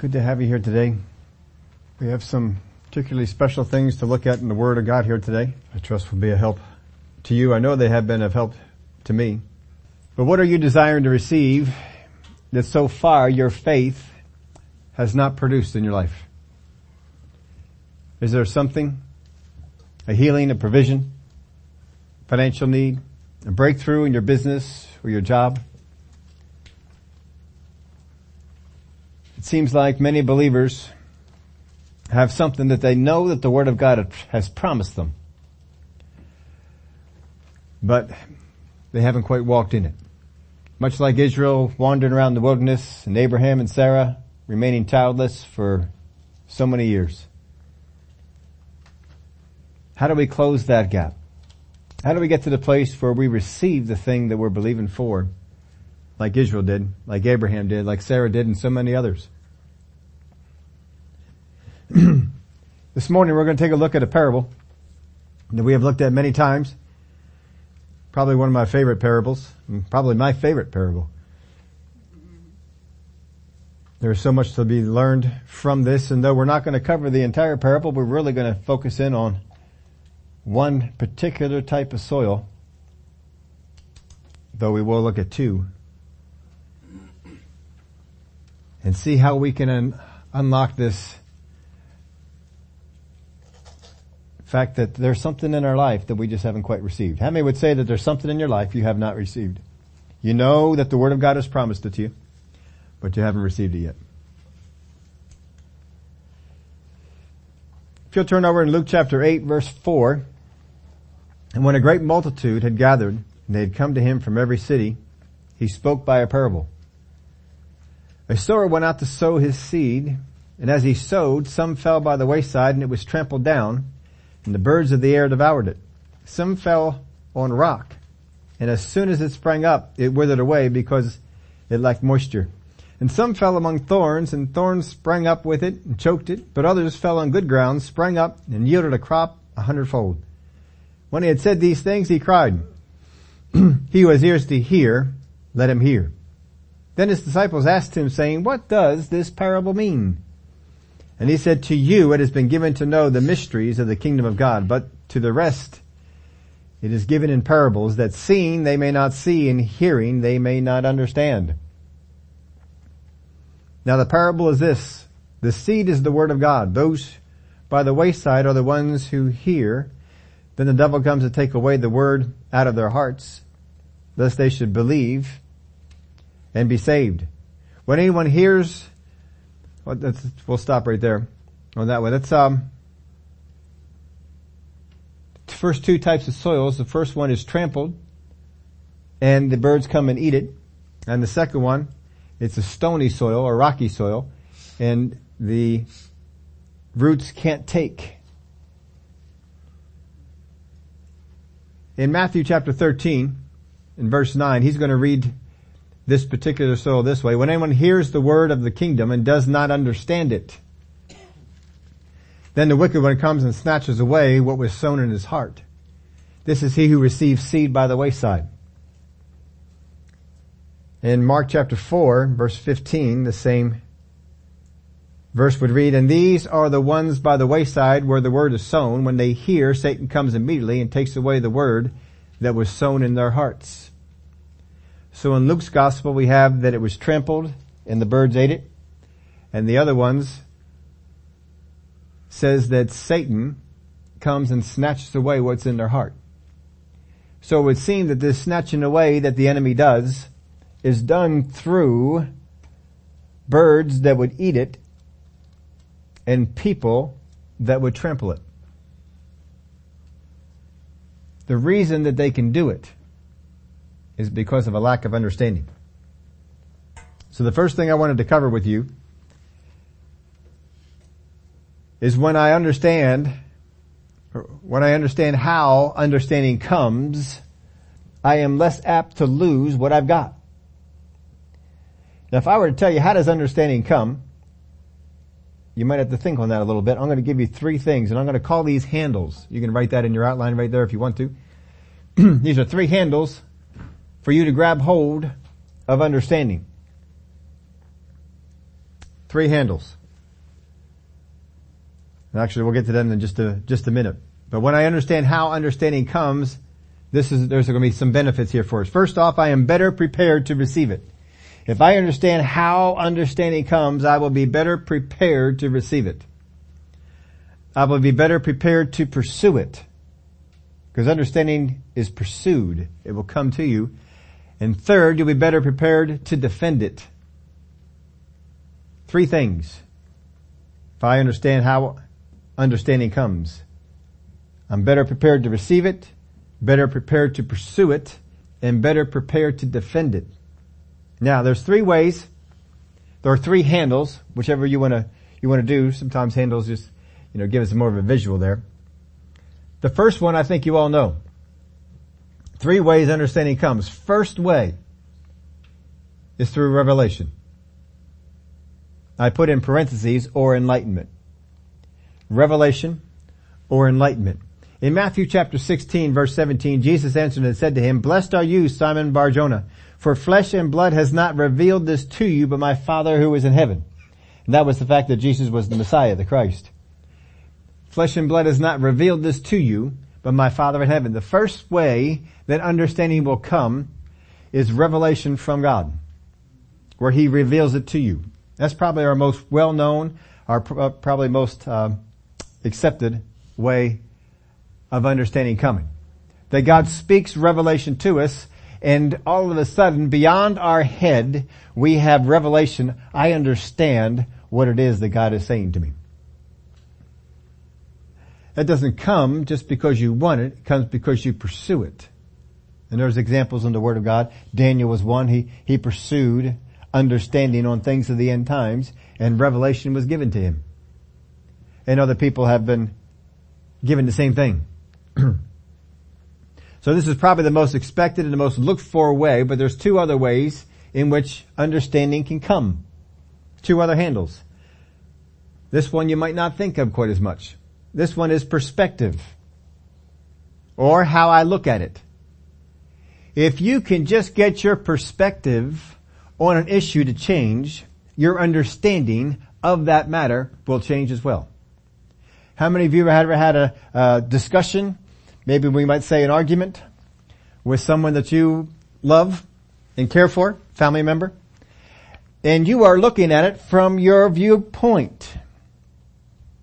Good to have you here today. We have some particularly special things to look at in the Word of God here today. I trust will be a help to you. I know they have been of help to me. But what are you desiring to receive that so far your faith has not produced in your life? Is there something? A healing, a provision, financial need, a breakthrough in your business or your job? It seems like many believers have something that they know that the Word of God has promised them. But they haven't quite walked in it. Much like Israel wandering around the wilderness and Abraham and Sarah remaining childless for so many years. How do we close that gap? How do we get to the place where we receive the thing that we're believing for? Like Israel did, like Abraham did, like Sarah did, and so many others. this morning we're going to take a look at a parable that we have looked at many times. Probably one of my favorite parables, probably my favorite parable. There's so much to be learned from this, and though we're not going to cover the entire parable, we're really going to focus in on one particular type of soil, though we will look at two and see how we can un- unlock this fact that there's something in our life that we just haven't quite received. How many would say that there's something in your life you have not received? You know that the Word of God has promised it to you, but you haven't received it yet. If you'll turn over in Luke chapter 8 verse 4, and when a great multitude had gathered, and they had come to him from every city, he spoke by a parable. A sower went out to sow his seed, and as he sowed, some fell by the wayside and it was trampled down, and the birds of the air devoured it. Some fell on rock, and as soon as it sprang up, it withered away because it lacked moisture. And some fell among thorns, and thorns sprang up with it and choked it, but others fell on good ground, sprang up, and yielded a crop a hundredfold. When he had said these things, he cried, He who has ears to hear, let him hear. Then his disciples asked him saying, what does this parable mean? And he said, to you it has been given to know the mysteries of the kingdom of God, but to the rest it is given in parables that seeing they may not see and hearing they may not understand. Now the parable is this. The seed is the word of God. Those by the wayside are the ones who hear. Then the devil comes to take away the word out of their hearts, lest they should believe and be saved. When anyone hears, well, we'll stop right there on that one. That's um, first two types of soils. The first one is trampled, and the birds come and eat it. And the second one, it's a stony soil or rocky soil, and the roots can't take. In Matthew chapter 13, in verse 9, he's going to read this particular soil this way. When anyone hears the word of the kingdom and does not understand it, then the wicked one comes and snatches away what was sown in his heart. This is he who receives seed by the wayside. In Mark chapter 4, verse 15, the same verse would read, And these are the ones by the wayside where the word is sown. When they hear, Satan comes immediately and takes away the word that was sown in their hearts. So in Luke's gospel we have that it was trampled and the birds ate it. And the other ones says that Satan comes and snatches away what's in their heart. So it would seem that this snatching away that the enemy does is done through birds that would eat it and people that would trample it. The reason that they can do it is because of a lack of understanding. So the first thing I wanted to cover with you is when I understand, when I understand how understanding comes, I am less apt to lose what I've got. Now if I were to tell you how does understanding come, you might have to think on that a little bit. I'm going to give you three things and I'm going to call these handles. You can write that in your outline right there if you want to. these are three handles for you to grab hold of understanding. three handles. Actually, we'll get to them in just a, just a minute. But when I understand how understanding comes, this is, there's going to be some benefits here for us. First off, I am better prepared to receive it. If I understand how understanding comes, I will be better prepared to receive it. I will be better prepared to pursue it. Because understanding is pursued. It will come to you. And third, you'll be better prepared to defend it. Three things. If I understand how understanding comes, I'm better prepared to receive it, better prepared to pursue it, and better prepared to defend it. Now, there's three ways. There are three handles, whichever you want to you want to do. Sometimes handles just you know give us more of a visual there. The first one I think you all know. Three ways understanding comes. First way is through revelation. I put in parentheses or enlightenment. Revelation or enlightenment. In Matthew chapter 16 verse 17, Jesus answered and said to him, Blessed are you, Simon Barjona, for flesh and blood has not revealed this to you, but my Father who is in heaven. And that was the fact that Jesus was the Messiah, the Christ. Flesh and blood has not revealed this to you, but my Father in heaven. The first way that understanding will come is revelation from God, where He reveals it to you. That's probably our most well-known, our uh, probably most uh, accepted way of understanding coming. That God speaks revelation to us and all of a sudden beyond our head we have revelation. I understand what it is that God is saying to me. That doesn't come just because you want it. It comes because you pursue it. And there's examples in the Word of God. Daniel was one. He, he pursued understanding on things of the end times and revelation was given to him. And other people have been given the same thing. so this is probably the most expected and the most looked for way, but there's two other ways in which understanding can come. Two other handles. This one you might not think of quite as much. This one is perspective. Or how I look at it. If you can just get your perspective on an issue to change, your understanding of that matter will change as well. How many of you have ever had a, a discussion, maybe we might say an argument, with someone that you love and care for, family member, and you are looking at it from your viewpoint.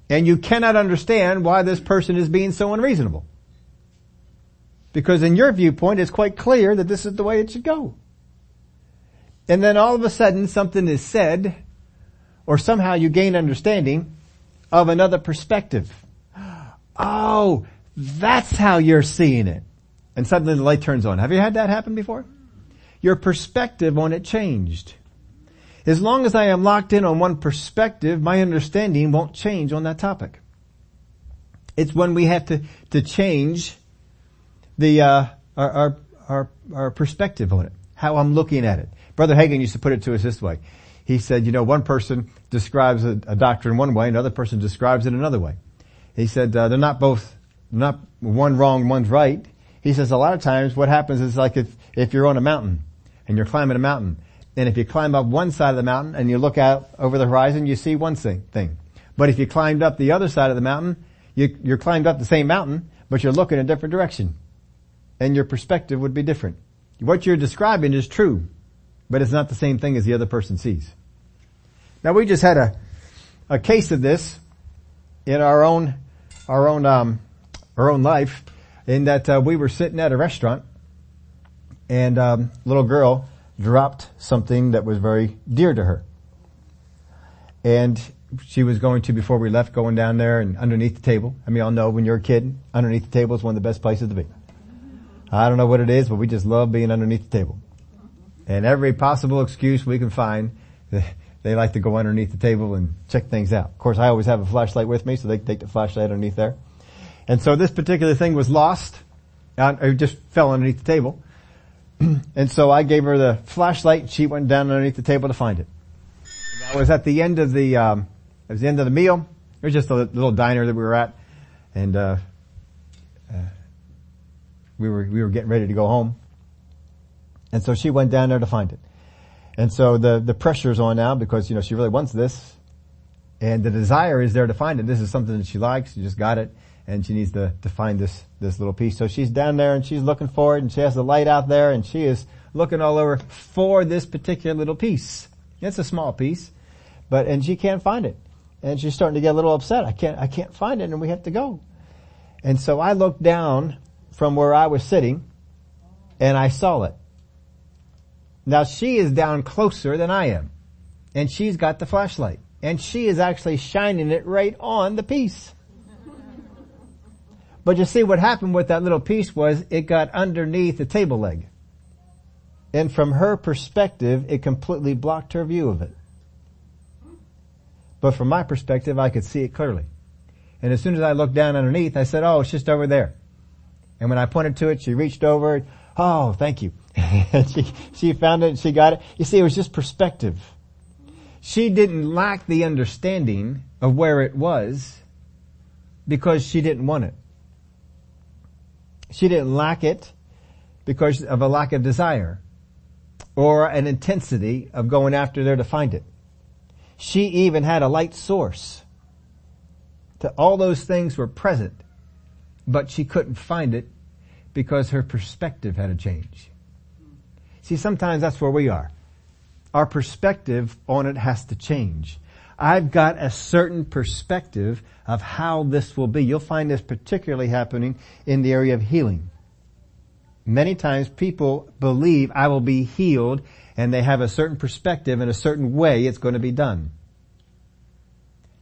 And you cannot understand why this person is being so unreasonable. Because in your viewpoint, it's quite clear that this is the way it should go. And then all of a sudden something is said, or somehow you gain understanding, of another perspective. Oh, that's how you're seeing it. And suddenly the light turns on. Have you had that happen before? Your perspective on it changed. As long as I am locked in on one perspective, my understanding won't change on that topic. It's when we have to, to change the, uh, our, our, our, our perspective on it. How I'm looking at it. Brother Hagin used to put it to us this way he said, you know, one person describes a, a doctrine one way, another person describes it another way. He said, uh, they're not both, not one wrong, one's right. He says a lot of times what happens is like if, if you're on a mountain and you're climbing a mountain, and if you climb up one side of the mountain and you look out over the horizon, you see one thing. But if you climbed up the other side of the mountain, you, you're climbed up the same mountain, but you're looking in a different direction. And your perspective would be different. What you're describing is true, but it's not the same thing as the other person sees. Now we just had a, a case of this in our own, our own, um, our own life in that uh, we were sitting at a restaurant and um, little girl dropped something that was very dear to her. And she was going to, before we left, going down there and underneath the table. I mean, y'all know when you're a kid, underneath the table is one of the best places to be. I don't know what it is, but we just love being underneath the table. And every possible excuse we can find, they like to go underneath the table and check things out. Of course, I always have a flashlight with me, so they take the flashlight underneath there. And so this particular thing was lost. Uh, it just fell underneath the table. and so I gave her the flashlight and she went down underneath the table to find it. I was at the end of the, um, it was the end of the meal. It was just a little diner that we were at. And, uh, uh, we were, we were getting ready to go home. And so she went down there to find it. And so the, the pressure's on now because, you know, she really wants this And the desire is there to find it. This is something that she likes. She just got it and she needs to, to find this, this little piece. So she's down there and she's looking for it and she has the light out there and she is looking all over for this particular little piece. It's a small piece, but, and she can't find it. And she's starting to get a little upset. I can't, I can't find it and we have to go. And so I looked down from where I was sitting and I saw it. Now she is down closer than I am and she's got the flashlight and she is actually shining it right on the piece. But you see what happened with that little piece was it got underneath the table leg. And from her perspective, it completely blocked her view of it. But from my perspective, I could see it clearly. And as soon as I looked down underneath, I said, oh, it's just over there. And when I pointed to it, she reached over, oh, thank you. she, she found it and she got it. You see, it was just perspective. She didn't lack the understanding of where it was because she didn't want it. She didn't lack it because of a lack of desire or an intensity of going after there to find it. She even had a light source. To all those things were present, but she couldn't find it because her perspective had to change. See, sometimes that's where we are. Our perspective on it has to change. I've got a certain perspective of how this will be. You'll find this particularly happening in the area of healing. Many times people believe I will be healed and they have a certain perspective and a certain way it's going to be done.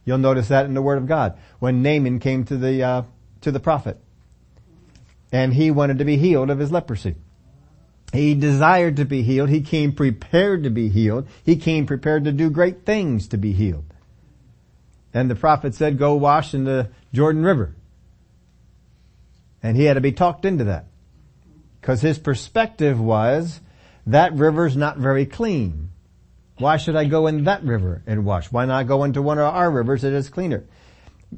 You'll notice that in the Word of God. When Naaman came to the, uh, to the prophet and he wanted to be healed of his leprosy. He desired to be healed. He came prepared to be healed. He came prepared to do great things to be healed. And the prophet said, go wash in the Jordan River. And he had to be talked into that. Cause his perspective was, that river's not very clean. Why should I go in that river and wash? Why not go into one of our rivers that is cleaner?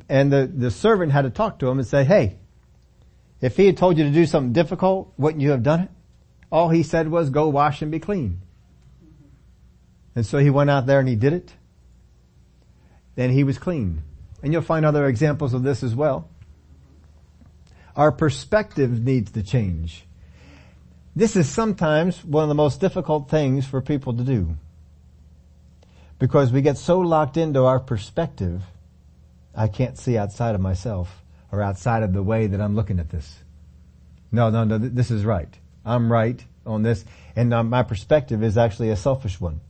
And the, the servant had to talk to him and say, hey, if he had told you to do something difficult, wouldn't you have done it? All he said was go wash and be clean. And so he went out there and he did it. Then he was clean. And you'll find other examples of this as well. Our perspective needs to change. This is sometimes one of the most difficult things for people to do. Because we get so locked into our perspective, I can't see outside of myself or outside of the way that I'm looking at this. No, no, no, this is right. I'm right on this, and uh, my perspective is actually a selfish one.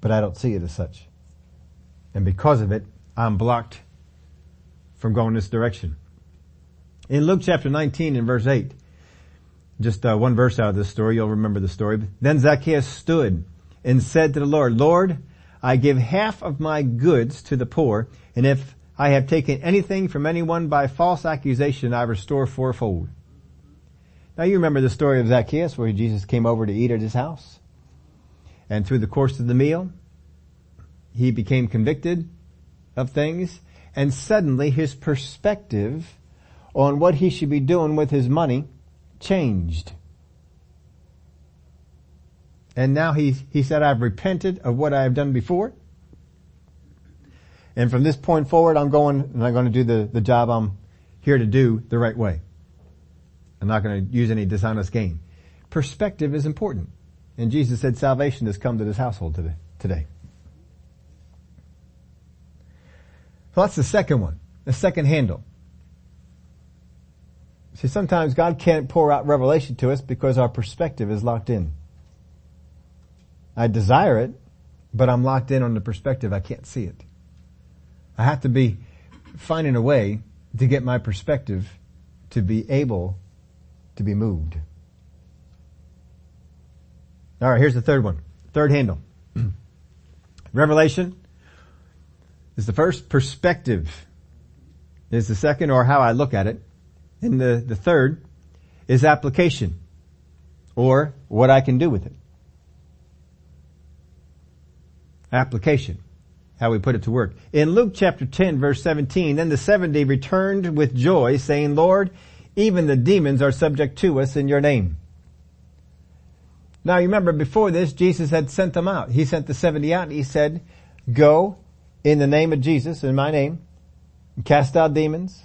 But I don't see it as such. And because of it, I'm blocked from going this direction. In Luke chapter 19 and verse 8, just uh, one verse out of this story, you'll remember the story. Then Zacchaeus stood and said to the Lord, Lord, I give half of my goods to the poor, and if I have taken anything from anyone by false accusation, I restore fourfold. Now you remember the story of Zacchaeus where Jesus came over to eat at his house. And through the course of the meal, he became convicted of things and suddenly his perspective on what he should be doing with his money changed. And now he, he said, I've repented of what I have done before. And from this point forward, I'm going and I'm going to do the, the job I'm here to do the right way. I'm not going to use any dishonest gain. Perspective is important. And Jesus said salvation has come to this household today. today. So that's the second one. The second handle. See, sometimes God can't pour out revelation to us because our perspective is locked in. I desire it, but I'm locked in on the perspective. I can't see it. I have to be finding a way to get my perspective to be able to be moved. All right, here's the third one. Third handle. Revelation is the first. Perspective is the second, or how I look at it. And the, the third is application, or what I can do with it. Application. How we put it to work. In Luke chapter 10 verse 17, then the 70 returned with joy saying, Lord, even the demons are subject to us in your name. Now you remember before this, Jesus had sent them out. He sent the 70 out and he said, go in the name of Jesus, in my name, cast out demons,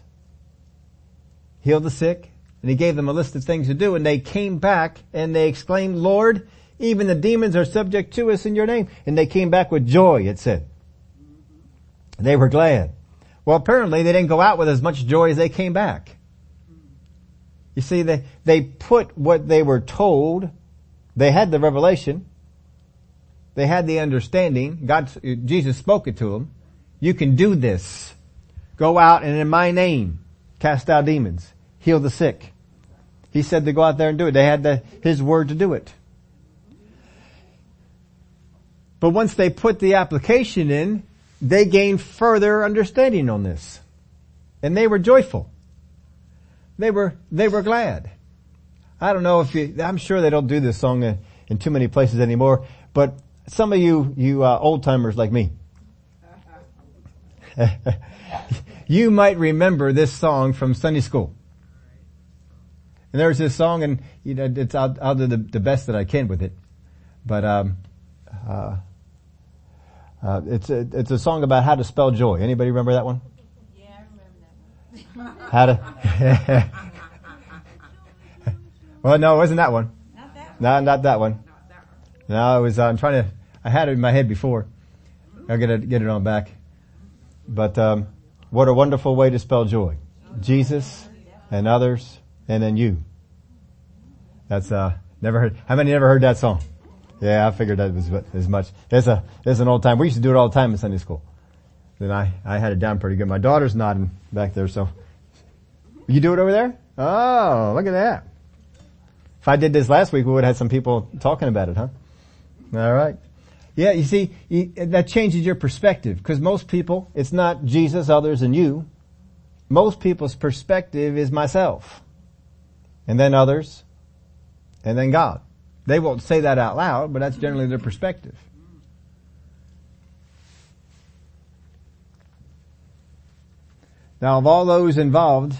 heal the sick, and he gave them a list of things to do and they came back and they exclaimed, Lord, even the demons are subject to us in your name. And they came back with joy, it said. They were glad. Well, apparently they didn't go out with as much joy as they came back. You see, they, they put what they were told, they had the revelation, they had the understanding, God, Jesus spoke it to them, you can do this. Go out and in my name, cast out demons, heal the sick. He said to go out there and do it. They had the, his word to do it. But once they put the application in, they gained further understanding on this. And they were joyful. They were, they were glad. I don't know if you, I'm sure they don't do this song in, in too many places anymore, but some of you, you uh, old timers like me, you might remember this song from Sunday school. And there's this song, and you know, it's I'll, I'll do the, the, best that I can with it, but um, uh, uh, it's a, it's a song about how to spell joy. Anybody remember that one? Yeah, I remember that one. how to? well, no, it wasn't that one. Not that one. No, not that one. Not that one. No, it was. Uh, I'm trying to. I had it in my head before. I'll get it get it on back. But um, what a wonderful way to spell joy. Jesus and others and then you. That's uh never heard. How many never heard that song? Yeah, I figured that was as much. It's a, it's an old time. We used to do it all the time in Sunday school. Then I, I had it down pretty good. My daughter's nodding back there, so. You do it over there? Oh, look at that. If I did this last week, we would have had some people talking about it, huh? Alright. Yeah, you see, that changes your perspective, because most people, it's not Jesus, others, and you. Most people's perspective is myself. And then others. And then God. They won't say that out loud, but that's generally their perspective. Now of all those involved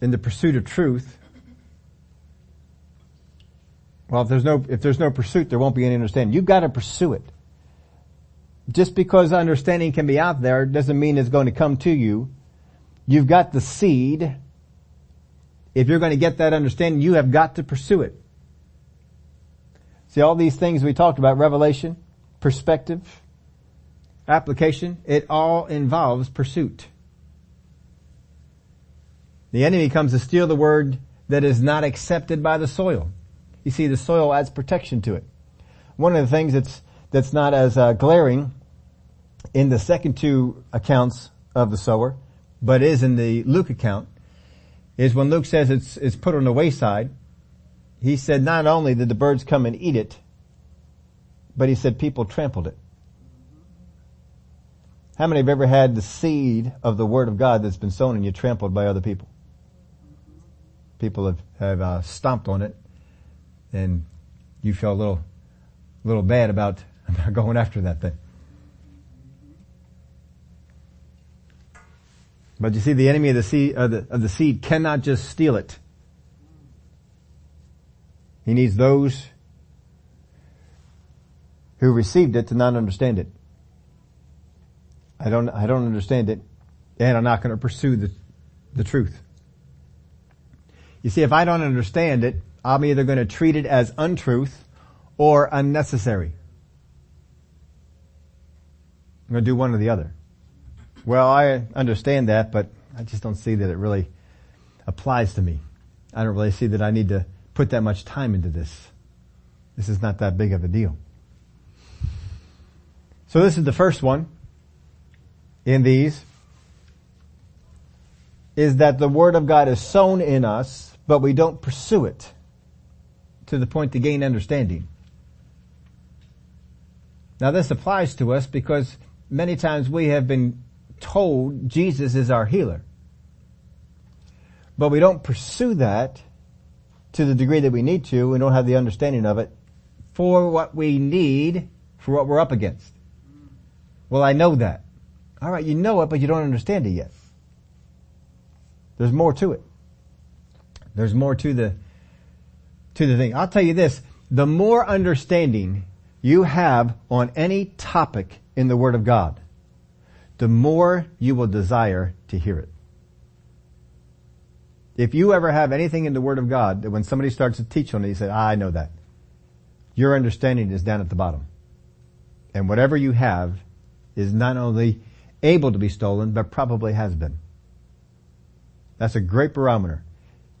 in the pursuit of truth, well, if there's no, if there's no pursuit, there won't be any understanding. You've got to pursue it. Just because understanding can be out there doesn't mean it's going to come to you. You've got the seed. If you're going to get that understanding, you have got to pursue it. See all these things we talked about, revelation, perspective, application, it all involves pursuit. The enemy comes to steal the word that is not accepted by the soil. You see, the soil adds protection to it. One of the things that's, that's not as uh, glaring in the second two accounts of the sower, but is in the Luke account, is when Luke says it's, it's put on the wayside, he said not only did the birds come and eat it, but he said people trampled it. How many have ever had the seed of the Word of God that's been sown and you trampled by other people? People have, have uh, stomped on it and you feel a little, little bad about, about going after that thing. But you see, the enemy of the seed, of the, of the seed cannot just steal it. He needs those who received it to not understand it. I don't, I don't understand it and I'm not going to pursue the, the truth. You see, if I don't understand it, I'm either going to treat it as untruth or unnecessary. I'm going to do one or the other. Well, I understand that, but I just don't see that it really applies to me. I don't really see that I need to put that much time into this. This is not that big of a deal. So this is the first one in these is that the Word of God is sown in us, but we don't pursue it to the point to gain understanding. Now this applies to us because many times we have been told Jesus is our healer. But we don't pursue that to the degree that we need to, we don't have the understanding of it for what we need, for what we're up against. Well, I know that. Alright, you know it, but you don't understand it yet. There's more to it. There's more to the, to the thing. I'll tell you this, the more understanding you have on any topic in the Word of God, the more you will desire to hear it. If you ever have anything in the Word of God that when somebody starts to teach on it, you say, ah, I know that. Your understanding is down at the bottom. And whatever you have is not only able to be stolen, but probably has been. That's a great barometer.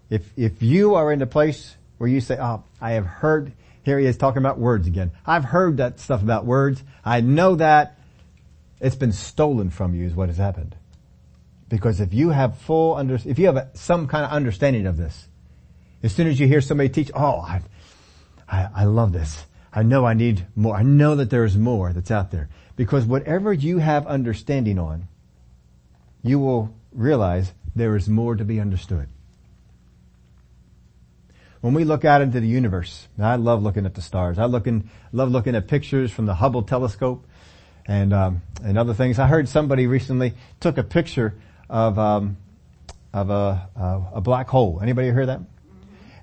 If, if you are in a place where you say, oh, I have heard, here he is talking about words again. I've heard that stuff about words. I know that. It's been stolen from you is what has happened. Because if you have full under, if you have some kind of understanding of this, as soon as you hear somebody teach, oh, I, I, I love this. I know I need more. I know that there is more that's out there. Because whatever you have understanding on, you will realize there is more to be understood. When we look out into the universe, I love looking at the stars. I looking, love looking at pictures from the Hubble telescope and um, and other things. I heard somebody recently took a picture of um, of a, a, a black hole. Anybody hear that?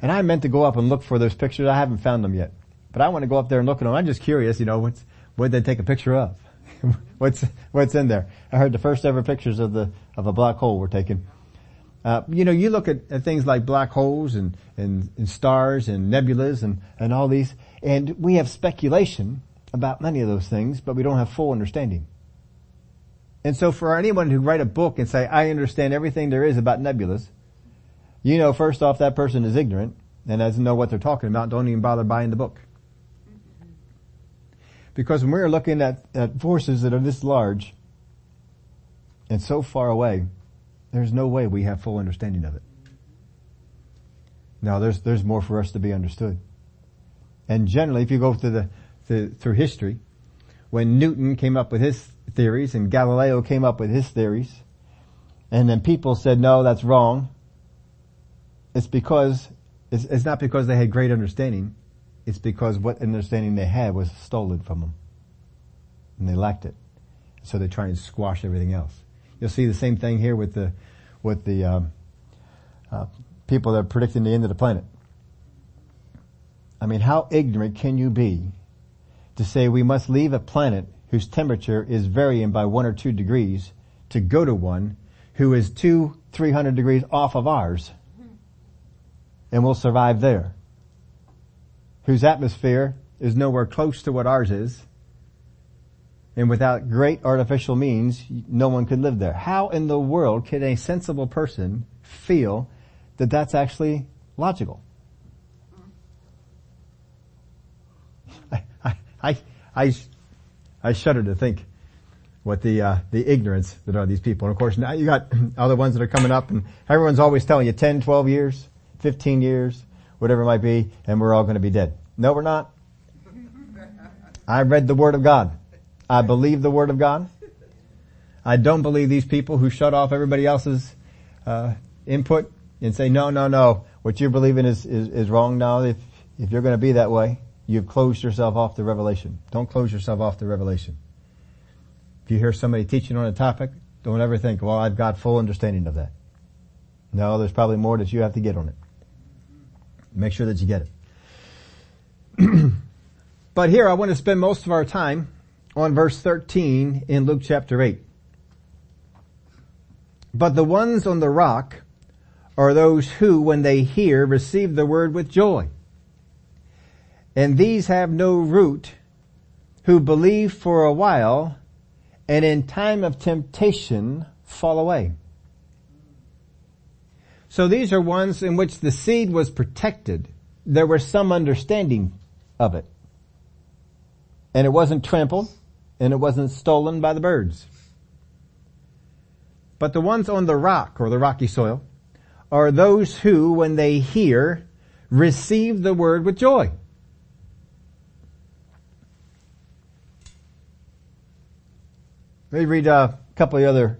And I meant to go up and look for those pictures. I haven't found them yet, but I want to go up there and look at them. I'm just curious, you know, what's what they take a picture of? what's what's in there? I heard the first ever pictures of the of a black hole were taken uh, you know, you look at, at, things like black holes and, and, and stars and nebulas and, and all these, and we have speculation about many of those things, but we don't have full understanding. And so for anyone who write a book and say, I understand everything there is about nebulas, you know, first off, that person is ignorant and doesn't know what they're talking about. Don't even bother buying the book. Because when we're looking at, at forces that are this large and so far away, there's no way we have full understanding of it. Now there's, there's more for us to be understood. And generally, if you go through the, the, through history, when Newton came up with his theories and Galileo came up with his theories, and then people said, no, that's wrong, it's because, it's, it's not because they had great understanding, it's because what understanding they had was stolen from them. And they lacked it. So they try and squash everything else. You'll see the same thing here with the with the um, uh, people that are predicting the end of the planet. I mean, how ignorant can you be to say we must leave a planet whose temperature is varying by one or two degrees to go to one who is two, three hundred degrees off of ours and we'll survive there. Whose atmosphere is nowhere close to what ours is and without great artificial means, no one could live there. How in the world can a sensible person feel that that's actually logical? I, I, I, I, shudder to think what the, uh, the ignorance that are these people. And of course now you got other ones that are coming up and everyone's always telling you 10, 12 years, 15 years, whatever it might be, and we're all going to be dead. No, we're not. I read the Word of God. I believe the Word of God. I don't believe these people who shut off everybody else's uh, input and say, no, no, no, what you're believing is, is, is wrong now. If, if you're going to be that way, you've closed yourself off to revelation. Don't close yourself off to revelation. If you hear somebody teaching on a topic, don't ever think, well, I've got full understanding of that. No, there's probably more that you have to get on it. Make sure that you get it. but here I want to spend most of our time on verse 13 in Luke chapter 8. But the ones on the rock are those who, when they hear, receive the word with joy. And these have no root, who believe for a while, and in time of temptation fall away. So these are ones in which the seed was protected. There was some understanding of it. And it wasn't trampled and it wasn't stolen by the birds. But the ones on the rock or the rocky soil are those who, when they hear, receive the word with joy. Let me read uh, a couple of other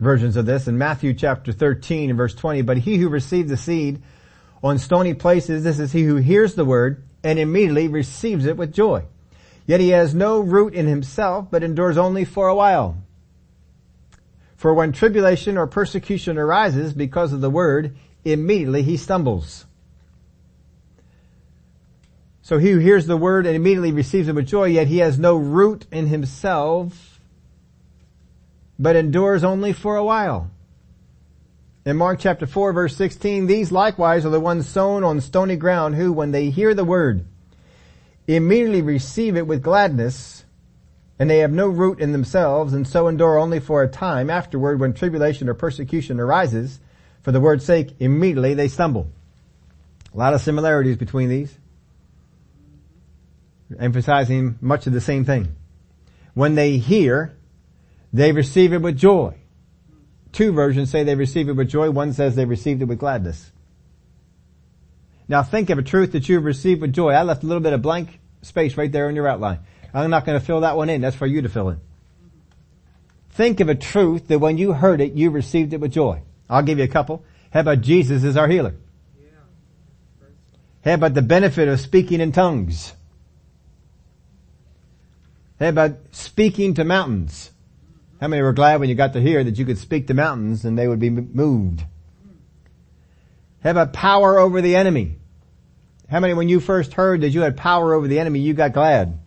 versions of this in Matthew chapter 13 and verse 20. But he who received the seed on stony places, this is he who hears the word and immediately receives it with joy. Yet he has no root in himself, but endures only for a while. For when tribulation or persecution arises because of the word, immediately he stumbles. So he who hears the word and immediately receives it with joy, yet he has no root in himself, but endures only for a while. In Mark chapter 4 verse 16, these likewise are the ones sown on stony ground who, when they hear the word, immediately receive it with gladness, and they have no root in themselves, and so endure only for a time. Afterward, when tribulation or persecution arises, for the word's sake, immediately they stumble. A lot of similarities between these. Emphasizing much of the same thing. When they hear, they receive it with joy. Two versions say they receive it with joy. One says they received it with gladness. Now think of a truth that you've received with joy. I left a little bit of blank space right there in your outline. I'm not going to fill that one in. That's for you to fill in. Think of a truth that when you heard it, you received it with joy. I'll give you a couple. How about Jesus is our healer? How about the benefit of speaking in tongues? How about speaking to mountains? How many were glad when you got to hear that you could speak to mountains and they would be moved? How a power over the enemy? How many, when you first heard that you had power over the enemy, you got glad?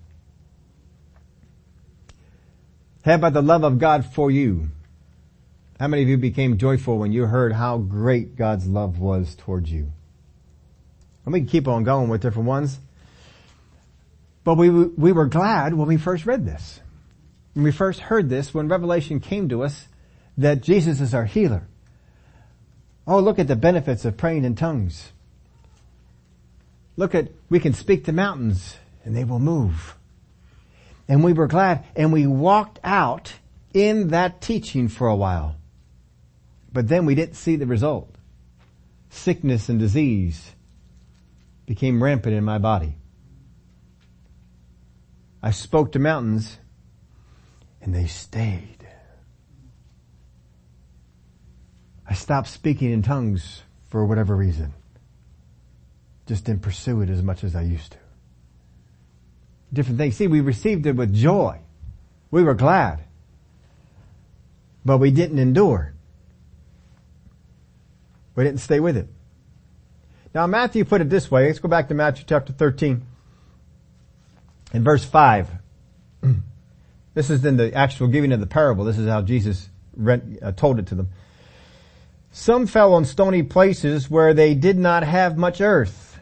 How about the love of God for you? How many of you became joyful when you heard how great God's love was towards you? And we can keep on going with different ones. But we, we were glad when we first read this. When we first heard this, when Revelation came to us, that Jesus is our healer. Oh, look at the benefits of praying in tongues. Look at, we can speak to mountains and they will move. And we were glad and we walked out in that teaching for a while. But then we didn't see the result. Sickness and disease became rampant in my body. I spoke to mountains and they stayed. I stopped speaking in tongues for whatever reason. Just didn't pursue it as much as I used to. Different things. See, we received it with joy. We were glad. But we didn't endure. We didn't stay with it. Now Matthew put it this way. Let's go back to Matthew chapter 13 in verse 5. This is in the actual giving of the parable. This is how Jesus uh, told it to them. Some fell on stony places where they did not have much earth,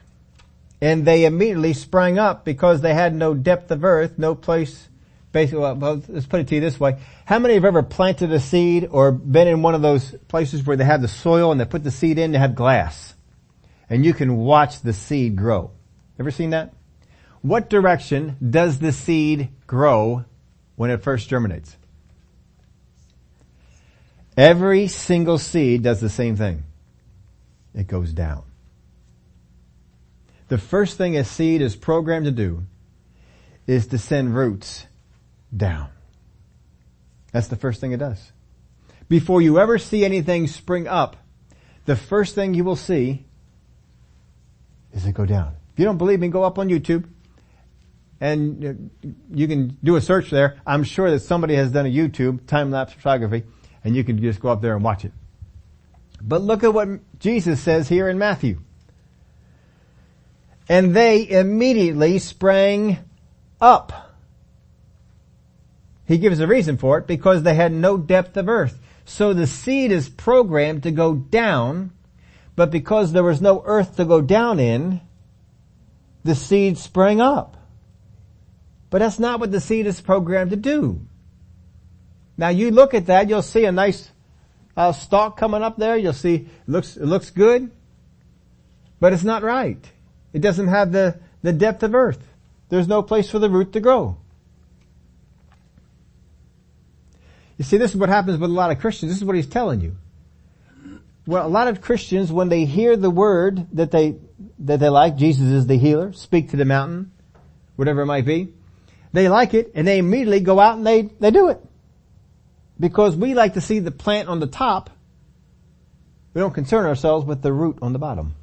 and they immediately sprang up because they had no depth of earth, no place. Basically, well, let's put it to you this way: How many have ever planted a seed or been in one of those places where they have the soil and they put the seed in? They have glass, and you can watch the seed grow. Ever seen that? What direction does the seed grow when it first germinates? Every single seed does the same thing. It goes down. The first thing a seed is programmed to do is to send roots down. That's the first thing it does. Before you ever see anything spring up, the first thing you will see is it go down. If you don't believe me, go up on YouTube and uh, you can do a search there. I'm sure that somebody has done a YouTube time-lapse photography and you can just go up there and watch it. But look at what Jesus says here in Matthew. And they immediately sprang up. He gives a reason for it because they had no depth of earth. So the seed is programmed to go down, but because there was no earth to go down in, the seed sprang up. But that's not what the seed is programmed to do. Now you look at that, you'll see a nice uh, stalk coming up there. You'll see it looks it looks good, but it's not right. It doesn't have the the depth of earth. There's no place for the root to grow. You see, this is what happens with a lot of Christians. This is what he's telling you. Well, a lot of Christians, when they hear the word that they that they like, Jesus is the healer, speak to the mountain, whatever it might be, they like it and they immediately go out and they, they do it. Because we like to see the plant on the top. We don't concern ourselves with the root on the bottom.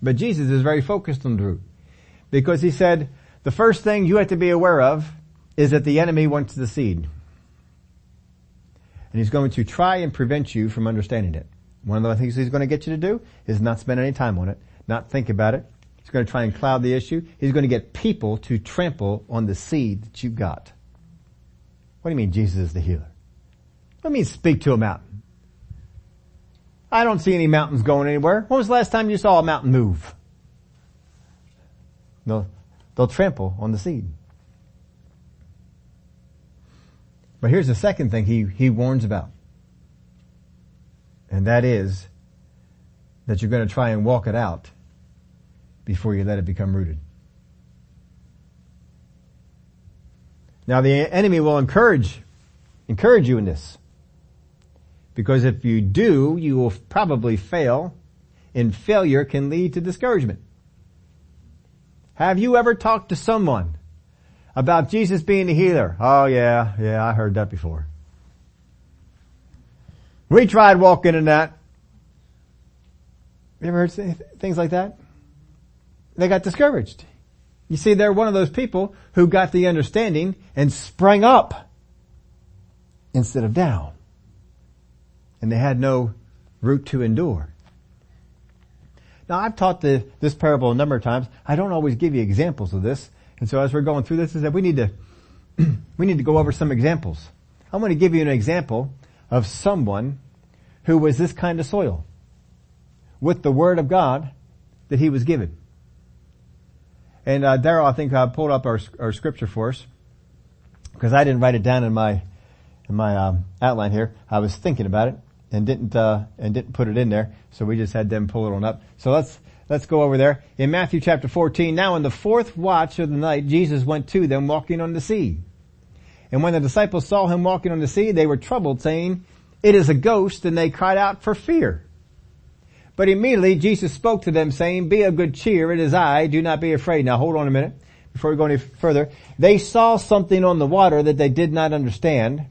But Jesus is very focused on the root. Because he said, the first thing you have to be aware of is that the enemy wants the seed. And he's going to try and prevent you from understanding it. One of the things he's going to get you to do is not spend any time on it, not think about it, He's going to try and cloud the issue. He's going to get people to trample on the seed that you've got. What do you mean Jesus is the healer? What do you mean speak to a mountain? I don't see any mountains going anywhere. When was the last time you saw a mountain move? They'll, they'll trample on the seed. But here's the second thing he, he warns about. And that is that you're going to try and walk it out before you let it become rooted. Now the enemy will encourage, encourage you in this. Because if you do, you will probably fail and failure can lead to discouragement. Have you ever talked to someone about Jesus being a healer? Oh yeah, yeah, I heard that before. We tried walking in that. You ever heard things like that? they got discouraged. You see, they're one of those people who got the understanding and sprang up instead of down. And they had no root to endure. Now I've taught the, this parable a number of times. I don't always give you examples of this. And so as we're going through this, is that we need to, we need to go over some examples. I'm going to give you an example of someone who was this kind of soil with the word of God that he was given. And uh, Daryl, I think, uh, pulled up our, our scripture for us because I didn't write it down in my in my um, outline here. I was thinking about it and didn't uh, and didn't put it in there, so we just had them pull it on up. So let's let's go over there in Matthew chapter 14. Now, in the fourth watch of the night, Jesus went to them walking on the sea. And when the disciples saw him walking on the sea, they were troubled, saying, "It is a ghost," and they cried out for fear. But immediately Jesus spoke to them saying, be of good cheer, it is I, do not be afraid. Now hold on a minute before we go any further. They saw something on the water that they did not understand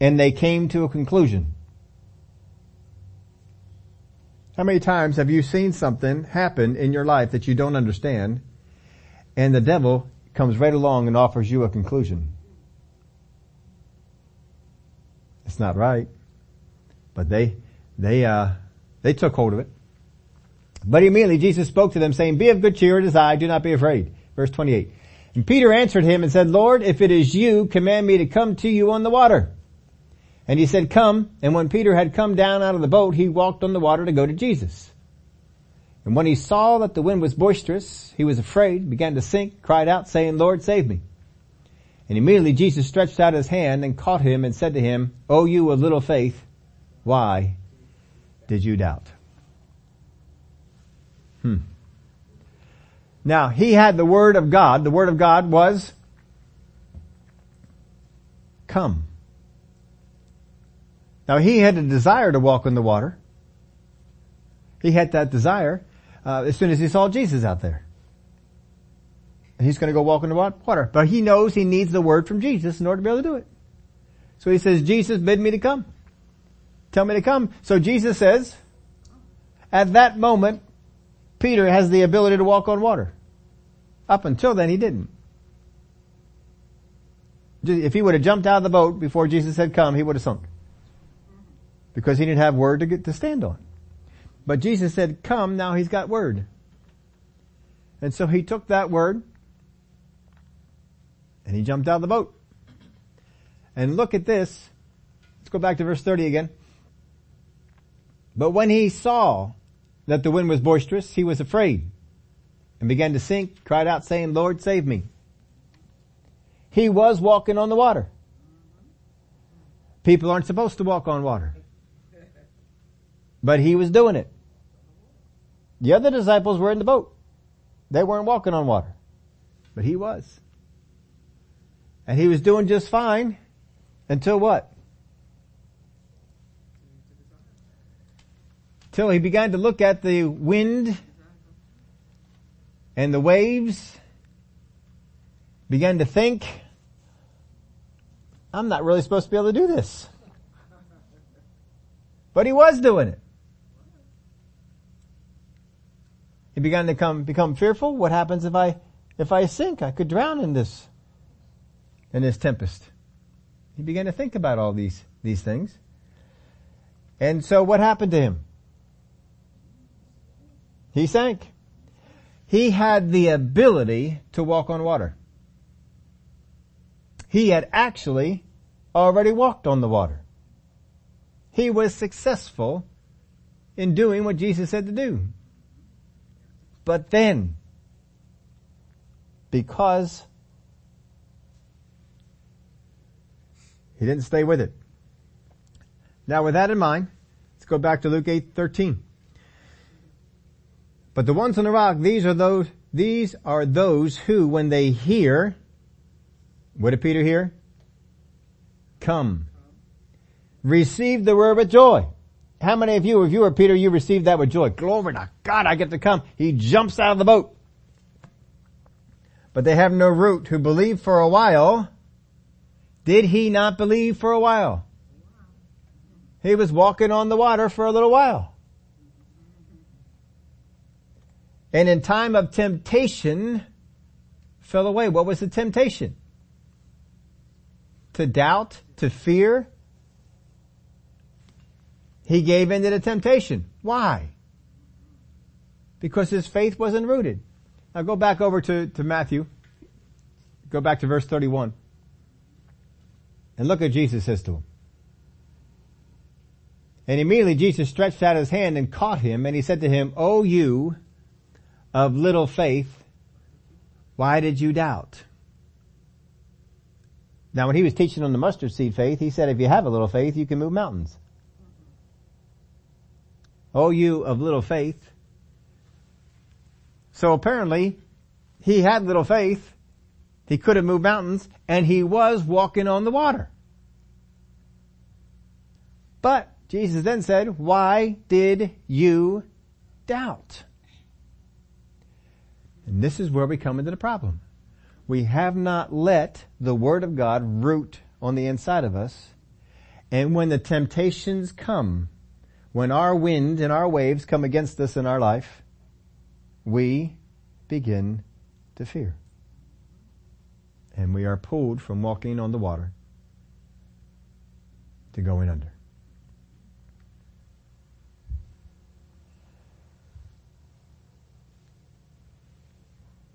and they came to a conclusion. How many times have you seen something happen in your life that you don't understand and the devil comes right along and offers you a conclusion? It's not right. But they, they, uh, they took hold of it. But immediately Jesus spoke to them saying, be of good cheer, it is I, do not be afraid. Verse 28. And Peter answered him and said, Lord, if it is you, command me to come to you on the water. And he said, come. And when Peter had come down out of the boat, he walked on the water to go to Jesus. And when he saw that the wind was boisterous, he was afraid, began to sink, cried out saying, Lord, save me. And immediately Jesus stretched out his hand and caught him and said to him, O you of little faith, why did you doubt? Hmm. Now, he had the Word of God. The Word of God was, come. Now he had a desire to walk on the water. He had that desire uh, as soon as he saw Jesus out there. He's going to go walk in the water. But he knows he needs the word from Jesus in order to be able to do it. So he says, Jesus bid me to come. Tell me to come. So Jesus says, at that moment, Peter has the ability to walk on water. Up until then, he didn't. If he would have jumped out of the boat before Jesus had come, he would have sunk. Because he didn't have word to get to stand on. But Jesus said, come, now he's got word. And so he took that word and he jumped out of the boat. And look at this. Let's go back to verse 30 again. But when he saw that the wind was boisterous, he was afraid and began to sink, cried out saying, Lord, save me. He was walking on the water. People aren't supposed to walk on water. But he was doing it. The other disciples were in the boat. They weren't walking on water. But he was. And he was doing just fine until what? Till he began to look at the wind and the waves, began to think, I'm not really supposed to be able to do this. But he was doing it. He began to come, become fearful. What happens if I, if I sink? I could drown in this, in this tempest. He began to think about all these, these things. And so what happened to him? He sank. He had the ability to walk on water. He had actually already walked on the water. He was successful in doing what Jesus said to do. But then, because he didn't stay with it. Now with that in mind, let's go back to Luke 8, 13. But the ones on the rock, these are those, these are those who, when they hear, what did Peter hear? Come. Receive the word with joy. How many of you, if you were Peter, you received that with joy? Glory to God, I get to come. He jumps out of the boat. But they have no root who believe for a while. Did he not believe for a while? He was walking on the water for a little while. And in time of temptation, fell away. What was the temptation? To doubt, to fear, he gave in to the temptation. Why? Because his faith wasn't rooted. Now go back over to, to Matthew. Go back to verse 31. And look at Jesus says to him. And immediately Jesus stretched out his hand and caught him and he said to him, O you of little faith, why did you doubt? Now when he was teaching on the mustard seed faith, he said if you have a little faith, you can move mountains. Oh, you of little faith. So apparently, he had little faith. He could have moved mountains and he was walking on the water. But Jesus then said, why did you doubt? And this is where we come into the problem. We have not let the Word of God root on the inside of us. And when the temptations come, when our wind and our waves come against us in our life, we begin to fear. And we are pulled from walking on the water to going under.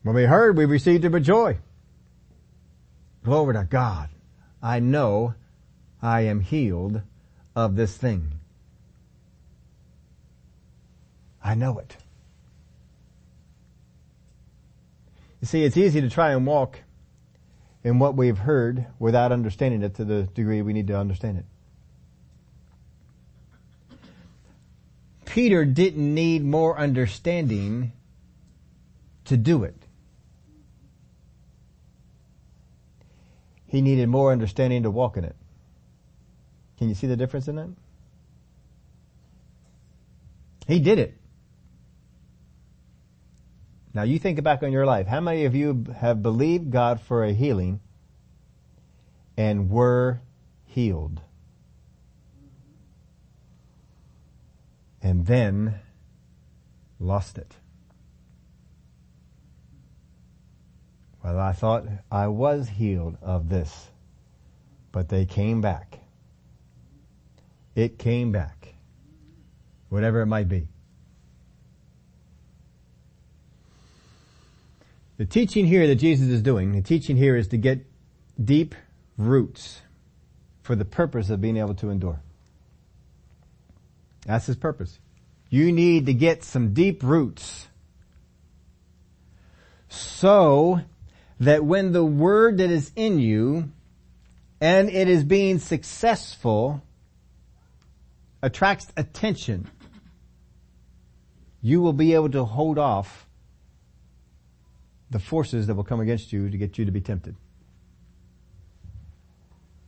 When we heard, we received it with joy. Glory to God. I know I am healed of this thing. I know it. You see, it's easy to try and walk in what we've heard without understanding it to the degree we need to understand it. Peter didn't need more understanding to do it. He needed more understanding to walk in it. Can you see the difference in that? He did it. Now you think back on your life. How many of you have believed God for a healing and were healed? And then lost it. Well, I thought I was healed of this, but they came back. It came back. Whatever it might be. The teaching here that Jesus is doing, the teaching here is to get deep roots for the purpose of being able to endure. That's his purpose. You need to get some deep roots so that when the word that is in you and it is being successful attracts attention, you will be able to hold off the forces that will come against you to get you to be tempted.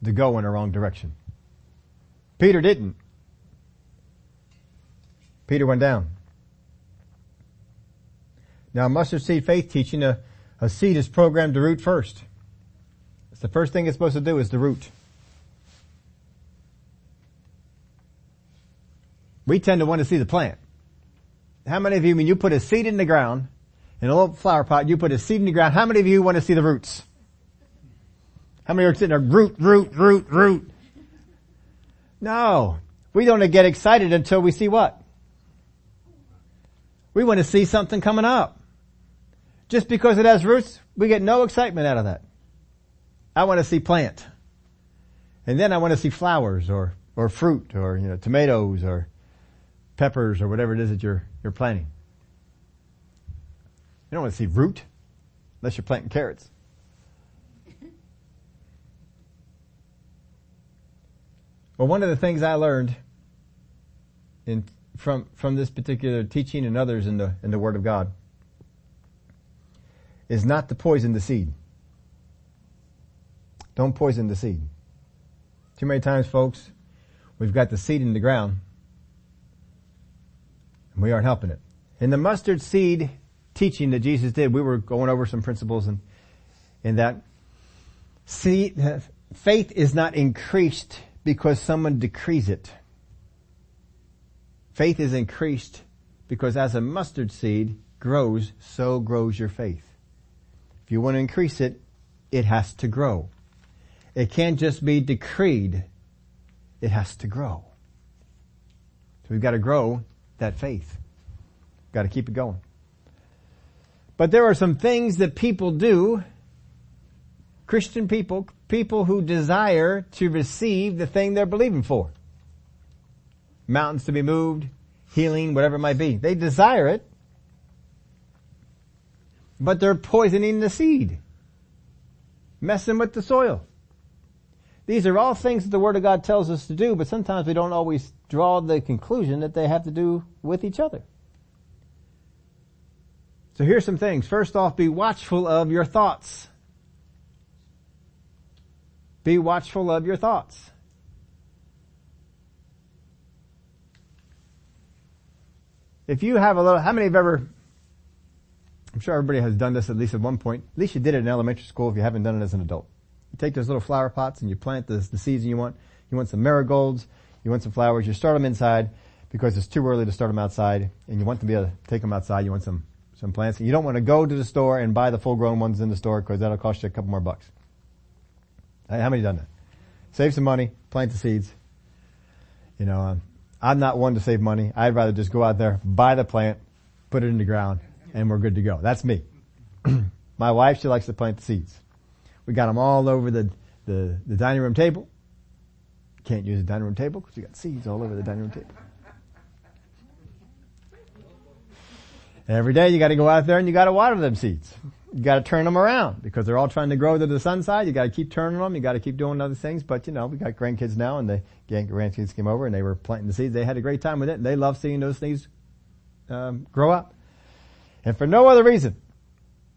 To go in a wrong direction. Peter didn't. Peter went down. Now mustard seed faith teaching, a, a seed is programmed to root first. It's the first thing it's supposed to do is to root. We tend to want to see the plant. How many of you, when you put a seed in the ground, in a little flower pot, you put a seed in the ground. How many of you want to see the roots? How many are sitting there, root, root, root, root? No. We don't get excited until we see what? We want to see something coming up. Just because it has roots, we get no excitement out of that. I want to see plant. And then I want to see flowers or, or fruit or, you know, tomatoes or peppers or whatever it is that you're, you're planting. You don't want to see root unless you're planting carrots. Well, one of the things I learned in, from, from this particular teaching and others in the, in the Word of God is not to poison the seed. Don't poison the seed. Too many times, folks, we've got the seed in the ground and we aren't helping it. In the mustard seed teaching that Jesus did, we were going over some principles and in that seed, faith is not increased because someone decrees it. Faith is increased because as a mustard seed grows, so grows your faith. If you want to increase it, it has to grow. It can't just be decreed. It has to grow. So we've got to grow that faith. We've got to keep it going. But there are some things that people do, Christian people, people who desire to receive the thing they're believing for. Mountains to be moved, healing, whatever it might be. They desire it, but they're poisoning the seed. Messing with the soil. These are all things that the Word of God tells us to do, but sometimes we don't always draw the conclusion that they have to do with each other. So here's some things. First off, be watchful of your thoughts. Be watchful of your thoughts. If you have a little, how many have ever, I'm sure everybody has done this at least at one point. At least you did it in elementary school if you haven't done it as an adult. You take those little flower pots and you plant the, the seeds you want. You want some marigolds, you want some flowers, you start them inside because it's too early to start them outside and you want to be able to take them outside. You want some, some plants. You don't want to go to the store and buy the full grown ones in the store because that'll cost you a couple more bucks. How many done that? Save some money, plant the seeds. You know, um, I'm not one to save money. I'd rather just go out there, buy the plant, put it in the ground, and we're good to go. That's me. My wife, she likes to plant the seeds. We got them all over the, the, the dining room table. Can't use the dining room table because we got seeds all over the dining room table. Every day you got to go out there and you got to water them seeds you got to turn them around because they're all trying to grow to the sun side. You got to keep turning them. You got to keep doing other things. But you know, we got grandkids now, and the grandkids came over and they were planting the seeds. They had a great time with it, and they love seeing those things um, grow up. And for no other reason,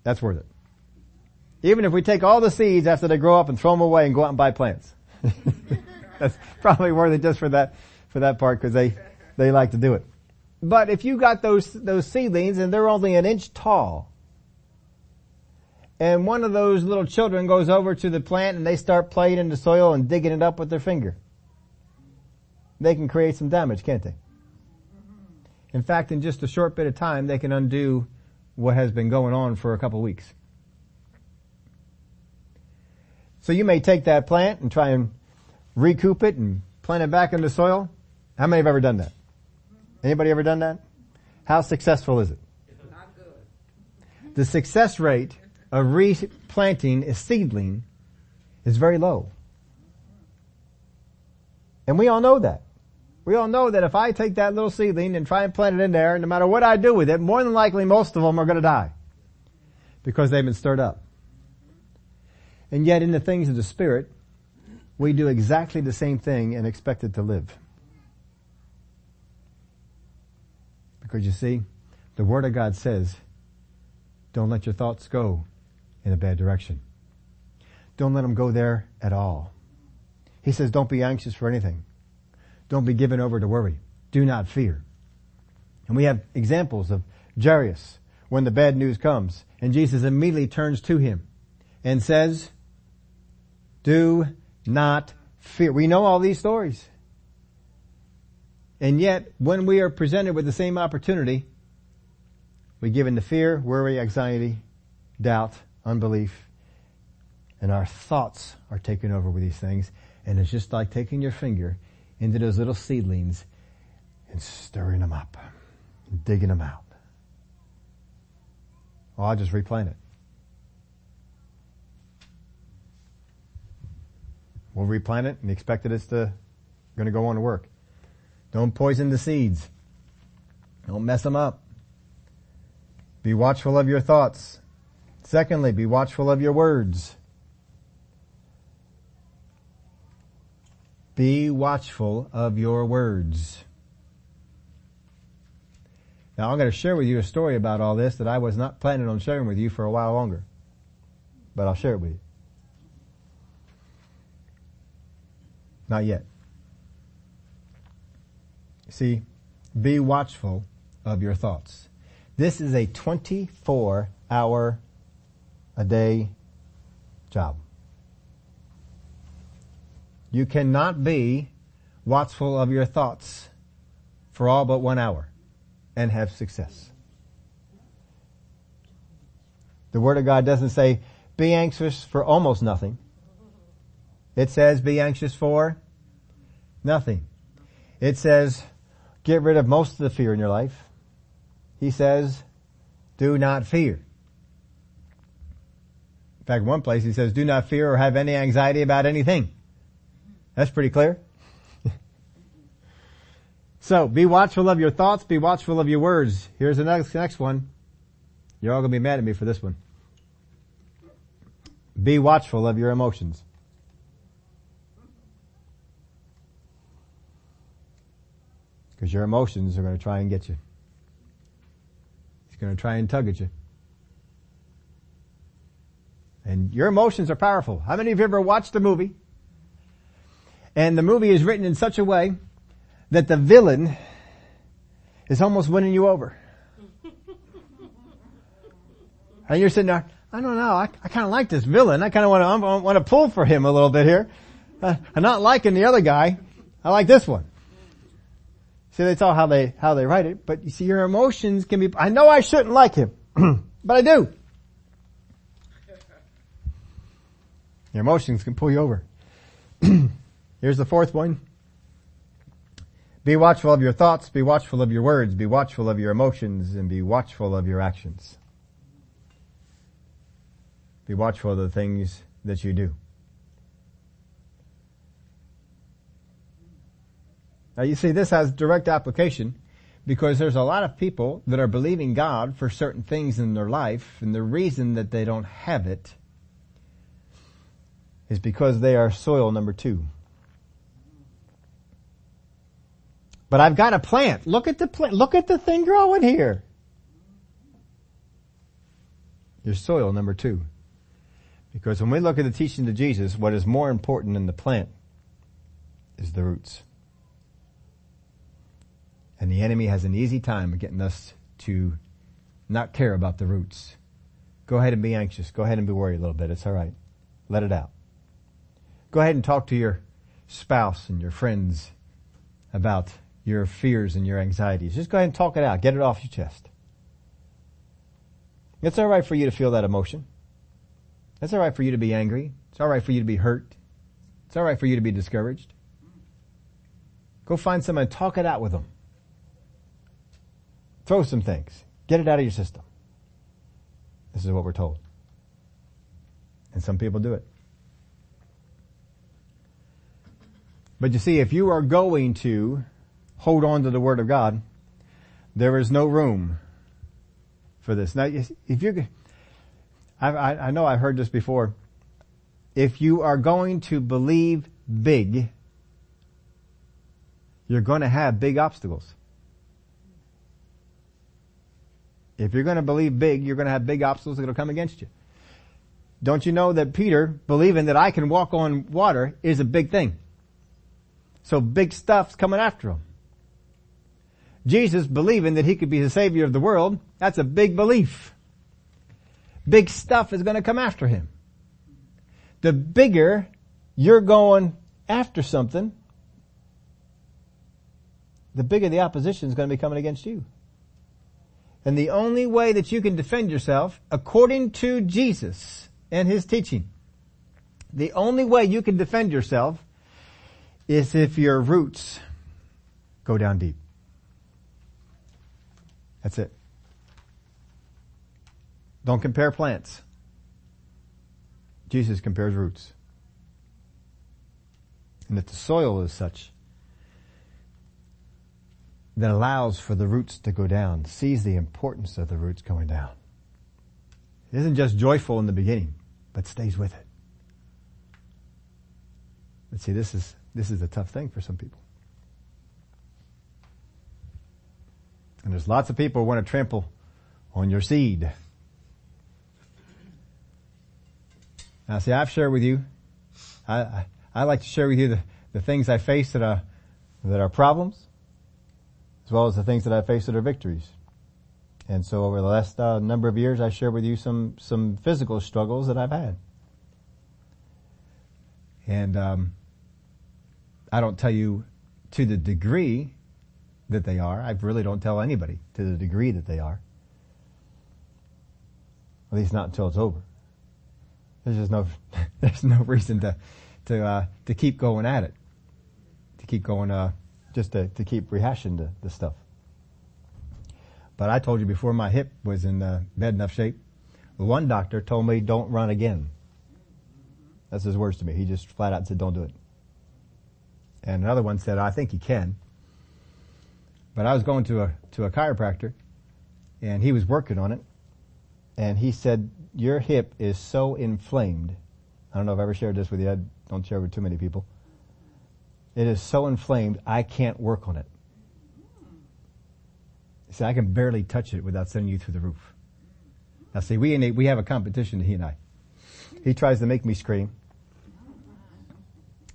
that's worth it. Even if we take all the seeds after they grow up and throw them away and go out and buy plants, that's probably worth it just for that for that part because they they like to do it. But if you got those those seedlings and they're only an inch tall, and one of those little children goes over to the plant and they start playing in the soil and digging it up with their finger. They can create some damage, can't they? In fact, in just a short bit of time, they can undo what has been going on for a couple weeks. So you may take that plant and try and recoup it and plant it back in the soil. How many have ever done that? Anybody ever done that? How successful is it? Not good. The success rate of replanting a seedling is very low. And we all know that. We all know that if I take that little seedling and try and plant it in there, no matter what I do with it, more than likely most of them are going to die. Because they've been stirred up. And yet in the things of the Spirit, we do exactly the same thing and expect it to live. Because you see, the Word of God says, don't let your thoughts go in a bad direction. Don't let them go there at all. He says, don't be anxious for anything. Don't be given over to worry. Do not fear. And we have examples of Jairus when the bad news comes and Jesus immediately turns to him and says, do not fear. We know all these stories. And yet, when we are presented with the same opportunity, we give in to fear, worry, anxiety, doubt, unbelief, and our thoughts are taken over with these things. And it's just like taking your finger into those little seedlings and stirring them up, digging them out. Well, I'll just replant it. We'll replant it and expect that it's to, going to go on to work. Don't poison the seeds. Don't mess them up. Be watchful of your thoughts. Secondly, be watchful of your words. Be watchful of your words. Now I'm going to share with you a story about all this that I was not planning on sharing with you for a while longer. But I'll share it with you. Not yet. See, be watchful of your thoughts. This is a 24 hour a day job. You cannot be watchful of your thoughts for all but one hour and have success. The Word of God doesn't say, be anxious for almost nothing. It says, be anxious for nothing. It says, get rid of most of the fear in your life. He says, do not fear. In fact, one place he says, do not fear or have any anxiety about anything. That's pretty clear. so, be watchful of your thoughts, be watchful of your words. Here's the next, next one. You're all gonna be mad at me for this one. Be watchful of your emotions. Because your emotions are going to try and get you. He's going to try and tug at you. And your emotions are powerful. How many of you ever watched a movie? And the movie is written in such a way that the villain is almost winning you over. and you're sitting there, I don't know, I, I kind of like this villain. I kind of want to, want to pull for him a little bit here. Uh, I'm not liking the other guy. I like this one. See, that's all how they, how they write it. But you see, your emotions can be, I know I shouldn't like him, but I do. Your emotions can pull you over. Here's the fourth one. Be watchful of your thoughts, be watchful of your words, be watchful of your emotions, and be watchful of your actions. Be watchful of the things that you do. Now you see, this has direct application because there's a lot of people that are believing God for certain things in their life, and the reason that they don't have it is because they are soil number two. But I've got a plant. Look at the plant. Look at the thing growing here. You're soil number two. Because when we look at the teaching of Jesus, what is more important than the plant is the roots. And the enemy has an easy time getting us to not care about the roots. Go ahead and be anxious. Go ahead and be worried a little bit. It's alright. Let it out. Go ahead and talk to your spouse and your friends about your fears and your anxieties. Just go ahead and talk it out. Get it off your chest. It's alright for you to feel that emotion. It's alright for you to be angry. It's alright for you to be hurt. It's alright for you to be discouraged. Go find someone and talk it out with them. Throw some things. Get it out of your system. This is what we're told. And some people do it. But you see, if you are going to hold on to the Word of God, there is no room for this. Now, if you, I, I know I've heard this before. If you are going to believe big, you're going to have big obstacles. If you're going to believe big, you're going to have big obstacles that will come against you. Don't you know that Peter, believing that I can walk on water, is a big thing. So big stuff's coming after him. Jesus believing that he could be the savior of the world, that's a big belief. Big stuff is going to come after him. The bigger you're going after something, the bigger the opposition is going to be coming against you. And the only way that you can defend yourself, according to Jesus and His teaching, the only way you can defend yourself is if your roots go down deep. That's it. Don't compare plants. Jesus compares roots. And if the soil is such that allows for the roots to go down, sees the importance of the roots going down. It isn't just joyful in the beginning, but stays with it. But see, this is, this is a tough thing for some people. And there's lots of people who want to trample on your seed. Now see, I've shared with you, I, I, I like to share with you the, the things I face that are, that are problems, as well as the things that I face that are victories. And so over the last uh, number of years, I shared with you some, some physical struggles that I've had. And, um, I don't tell you to the degree that they are. I really don't tell anybody to the degree that they are. At least not until it's over. There's just no, there's no reason to, to, uh, to keep going at it. To keep going, uh, just to, to keep rehashing the, the stuff. But I told you before my hip was in uh, bad enough shape. One doctor told me don't run again. That's his words to me. He just flat out said don't do it. And another one said I think you can. But I was going to a, to a chiropractor and he was working on it and he said, your hip is so inflamed. I don't know if I've ever shared this with you. I don't share with too many people. It is so inflamed, I can't work on it. Said, I can barely touch it without sending you through the roof. Now see, we, we have a competition, he and I. He tries to make me scream.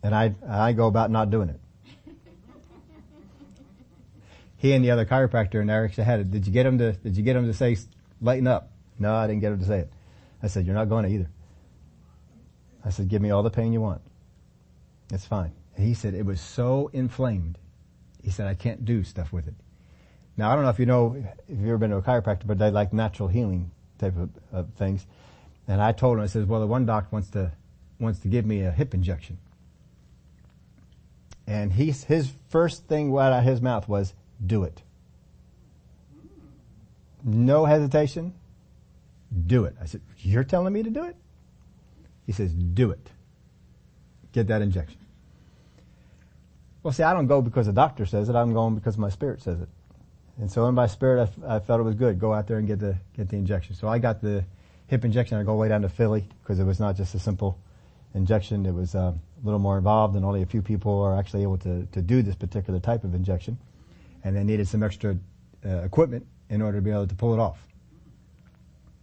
And I, I go about not doing it he and the other chiropractor and Eric had it. Did you get him to, did you get him to say, lighten up? No, I didn't get him to say it. I said, you're not going to either. I said, give me all the pain you want. It's fine. And he said, it was so inflamed. He said, I can't do stuff with it. Now, I don't know if you know, if you've ever been to a chiropractor, but they like natural healing type of, of things. And I told him, I said, well, the one doc wants to, wants to give me a hip injection. And he's, his first thing out of his mouth was, do it. No hesitation. Do it. I said, you're telling me to do it? He says, do it. Get that injection. Well, see, I don't go because the doctor says it. I'm going because my spirit says it. And so in my spirit, I, I felt it was good. Go out there and get the, get the injection. So I got the hip injection. I go way down to Philly because it was not just a simple injection. It was uh, a little more involved and only a few people are actually able to, to do this particular type of injection and they needed some extra uh, equipment in order to be able to pull it off.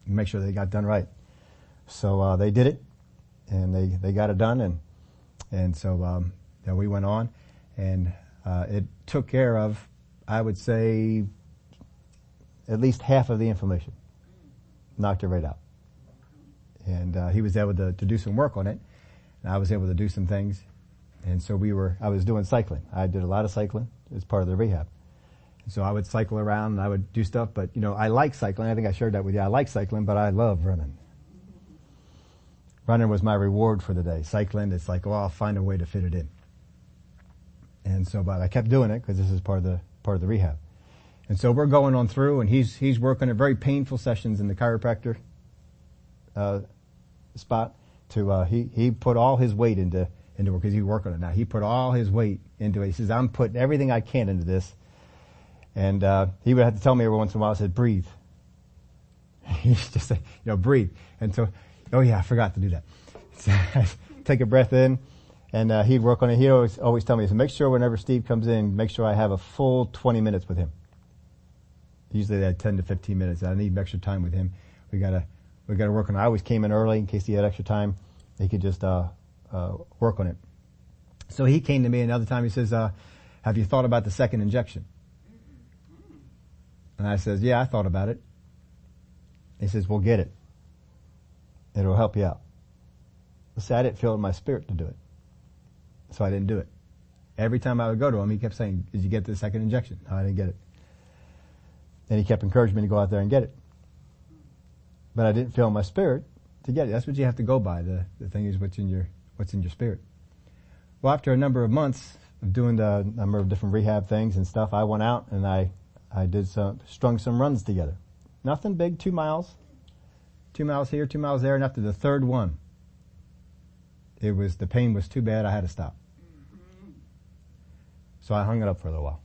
Make sure they got done right. So uh, they did it, and they they got it done, and and so um, we went on, and uh, it took care of, I would say, at least half of the inflammation. Knocked it right out, and uh, he was able to to do some work on it, and I was able to do some things, and so we were. I was doing cycling. I did a lot of cycling as part of the rehab so I would cycle around and I would do stuff, but you know, I like cycling. I think I shared that with you. I like cycling, but I love running. Running was my reward for the day. Cycling, it's like, oh, I'll find a way to fit it in. And so, but I kept doing it because this is part of the, part of the rehab. And so we're going on through and he's, he's working at very painful sessions in the chiropractor, uh, spot to, uh, he, he put all his weight into, into work because he's working on it now. He put all his weight into it. He says, I'm putting everything I can into this and uh, he would have to tell me every once in a while, I said, breathe. He just say, you know, breathe. And so, oh yeah, I forgot to do that. So take a breath in, and uh, he'd work on it. He'd always, always tell me, so make sure whenever Steve comes in, make sure I have a full 20 minutes with him. Usually they had 10 to 15 minutes. I need extra time with him. We gotta, we gotta work on it. I always came in early in case he had extra time. He could just, uh, uh, work on it. So he came to me another time. He says, uh, have you thought about the second injection? And I says, yeah, I thought about it. He says, well, get it. It'll help you out. See, I didn't feel in my spirit to do it. So I didn't do it. Every time I would go to him, he kept saying, did you get the second injection? No, I didn't get it. And he kept encouraging me to go out there and get it. But I didn't feel in my spirit to get it. That's what you have to go by. The, the thing is what's in your, what's in your spirit. Well, after a number of months of doing the number of different rehab things and stuff, I went out and I I did some, strung some runs together. Nothing big, two miles. two miles here, two miles there, and after the third one, it was, the pain was too bad, I had to stop. So I hung it up for a little while.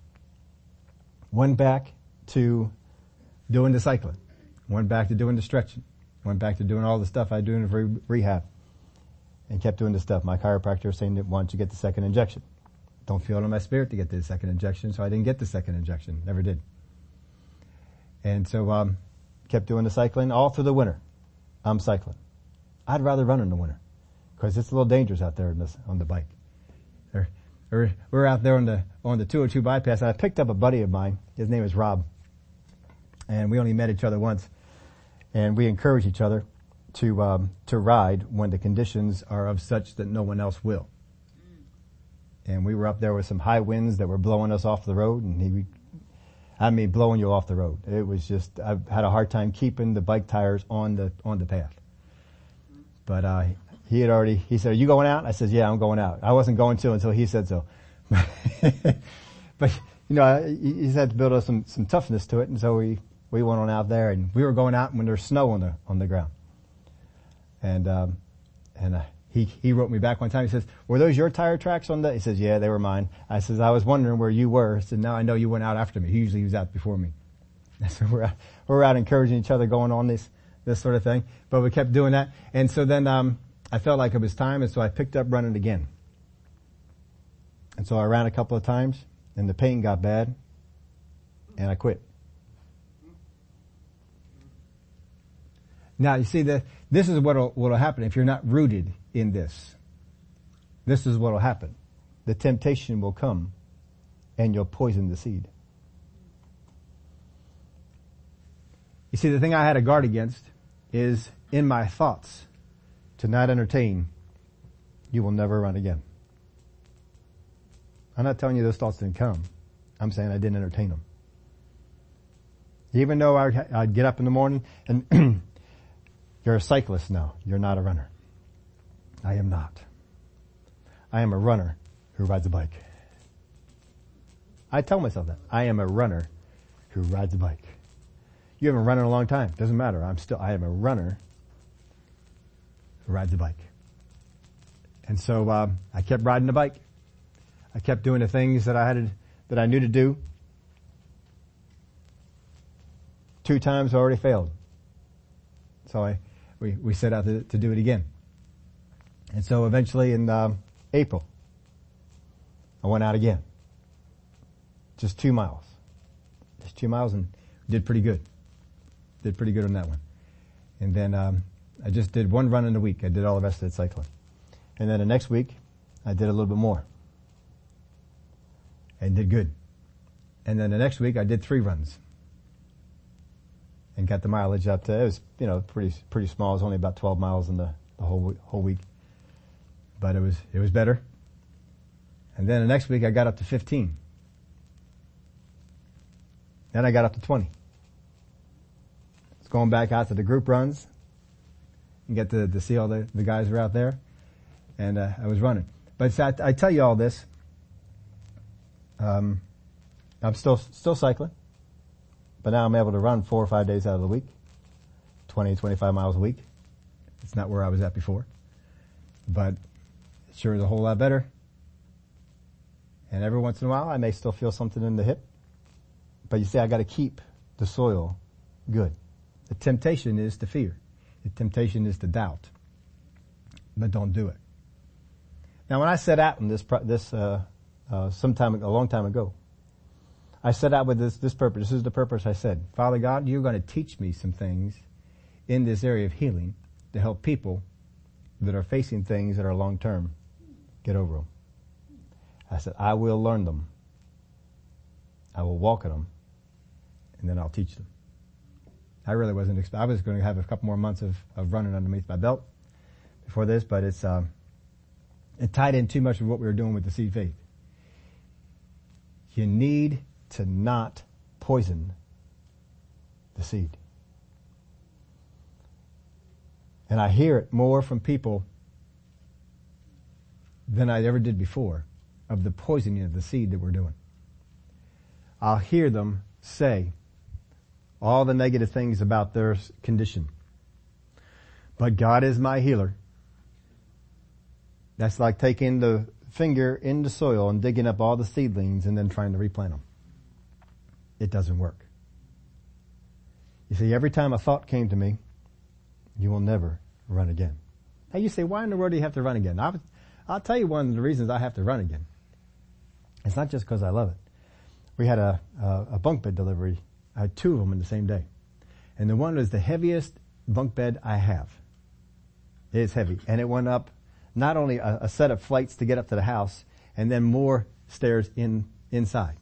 Went back to doing the cycling. Went back to doing the stretching. Went back to doing all the stuff I do in re- rehab. And kept doing the stuff. My chiropractor was saying that once you get the second injection. Don't feel it in my spirit to get the second injection, so I didn't get the second injection. Never did. And so, um, kept doing the cycling all through the winter. I'm cycling. I'd rather run in the winter because it's a little dangerous out there this, on the bike. We're, we're out there on the on the 202 bypass. And I picked up a buddy of mine. His name is Rob, and we only met each other once. And we encourage each other to um, to ride when the conditions are of such that no one else will. And we were up there with some high winds that were blowing us off the road, and he I mean, blowing you off the road. It was just, I had a hard time keeping the bike tires on the, on the path. But, uh, he had already, he said, are you going out? I said, yeah, I'm going out. I wasn't going to until he said so. but, you know, he had to build up some, some toughness to it. And so we, we went on out there and we were going out when there's snow on the, on the ground. And, um, and, uh, he, he wrote me back one time. He says, were those your tire tracks on the, he says, yeah, they were mine. I says, I was wondering where you were. I said, now I know you went out after me. He usually was out before me. So we're out, we're out encouraging each other going on this, this sort of thing. But we kept doing that. And so then, um, I felt like it was time and so I picked up running again. And so I ran a couple of times and the pain got bad and I quit. Now you see that this is what will happen if you're not rooted in this. This is what will happen. The temptation will come and you'll poison the seed. You see, the thing I had to guard against is in my thoughts to not entertain, you will never run again. I'm not telling you those thoughts didn't come. I'm saying I didn't entertain them. Even though I'd, get up in the morning and you're a cyclist now, you're not a runner. I am not. I am a runner who rides a bike. I tell myself that. I am a runner who rides a bike. You haven't run in a long time. Doesn't matter. I'm still, I am a runner who rides a bike. And so, uh, I kept riding the bike. I kept doing the things that I had, that I knew to do. Two times I already failed. So I, we, we set out to, to do it again. And so eventually in um, April, I went out again. Just two miles. Just two miles and did pretty good. Did pretty good on that one. And then um, I just did one run in a week. I did all the rest of it cycling. And then the next week, I did a little bit more. And did good. And then the next week, I did three runs. And got the mileage up to, it was, you know, pretty, pretty small. It was only about 12 miles in the, the whole, whole week but it was, it was better. And then the next week I got up to 15. Then I got up to 20. It's going back out to the group runs and get to, to see all the, the guys were out there. And uh, I was running. But I, I, tell you all this. Um, I'm still, still cycling. But now I'm able to run four or five days out of the week. 20, 25 miles a week. It's not where I was at before. But Sure is a whole lot better. And every once in a while I may still feel something in the hip. But you see, I gotta keep the soil good. The temptation is to fear. The temptation is to doubt. But don't do it. Now when I set out in this, this, uh, uh, sometime, a long time ago, I set out with this, this purpose. This is the purpose I said. Father God, you're going to teach me some things in this area of healing to help people that are facing things that are long term get over them. I said, I will learn them. I will walk in them and then I'll teach them. I really wasn't I was going to have a couple more months of, of running underneath my belt before this, but it's, um, it tied in too much with what we were doing with the seed faith. You need to not poison the seed. And I hear it more from people than I ever did before of the poisoning of the seed that we're doing. I'll hear them say all the negative things about their condition. But God is my healer. That's like taking the finger in the soil and digging up all the seedlings and then trying to replant them. It doesn't work. You see, every time a thought came to me, you will never run again. Now you say, why in the world do you have to run again? I'll, I'll tell you one of the reasons I have to run again. It's not just because I love it. We had a, a, a bunk bed delivery. I had two of them in the same day. And the one was the heaviest bunk bed I have. It is heavy. And it went up not only a, a, set of flights to get up to the house and then more stairs in, inside.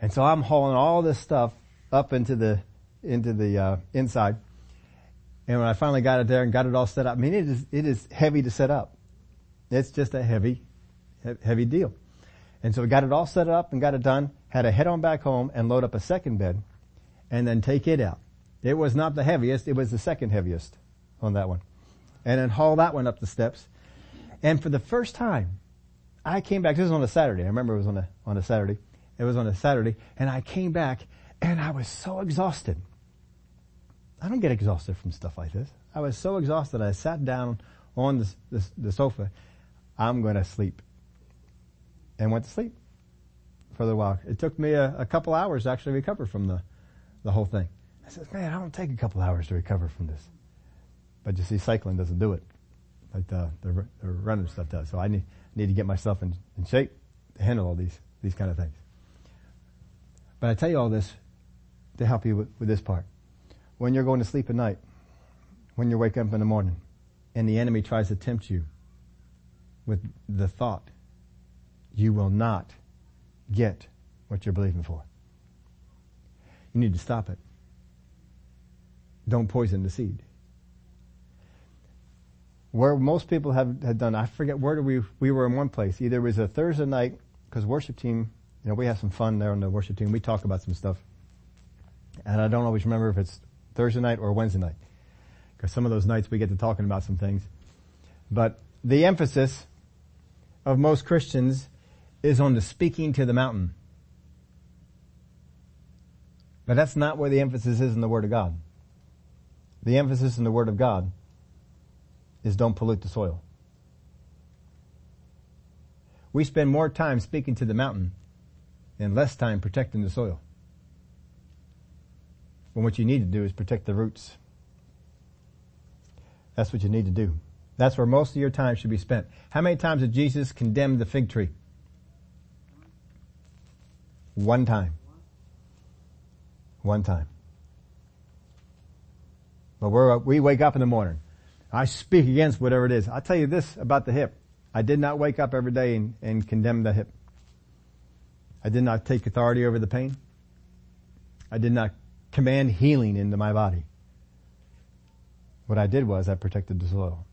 And so I'm hauling all this stuff up into the, into the, uh, inside. And when I finally got it there and got it all set up, I mean, it is, it is heavy to set up. It's just a heavy, heavy deal. And so we got it all set up and got it done, had to head on back home and load up a second bed and then take it out. It was not the heaviest, it was the second heaviest on that one. And then haul that one up the steps. And for the first time, I came back, this was on a Saturday, I remember it was on a, on a Saturday. It was on a Saturday, and I came back and I was so exhausted. I don't get exhausted from stuff like this. I was so exhausted, I sat down on the, the, the sofa. I'm gonna sleep. And went to sleep for little while. It took me a, a couple hours to actually recover from the, the whole thing. I said, man, I don't take a couple hours to recover from this. But you see, cycling doesn't do it. Like the, the, the running stuff does. So I need, need to get myself in, in shape to handle all these, these kind of things. But I tell you all this to help you with, with this part. When you're going to sleep at night, when you wake up in the morning, and the enemy tries to tempt you with the thought, you will not get what you're believing for. You need to stop it. Don't poison the seed. Where most people have, have done, I forget where we, we were in one place. Either it was a Thursday night, because worship team, you know, we have some fun there on the worship team. We talk about some stuff. And I don't always remember if it's Thursday night or Wednesday night. Because some of those nights we get to talking about some things. But the emphasis of most Christians is on the speaking to the mountain. But that's not where the emphasis is in the Word of God. The emphasis in the Word of God is don't pollute the soil. We spend more time speaking to the mountain and less time protecting the soil. When what you need to do is protect the roots. That's what you need to do. That's where most of your time should be spent. How many times did Jesus condemn the fig tree? One time. One time. But we we wake up in the morning. I speak against whatever it is. I'll tell you this about the hip. I did not wake up every day and, and condemn the hip. I did not take authority over the pain. I did not command healing into my body. What I did was I protected the soil.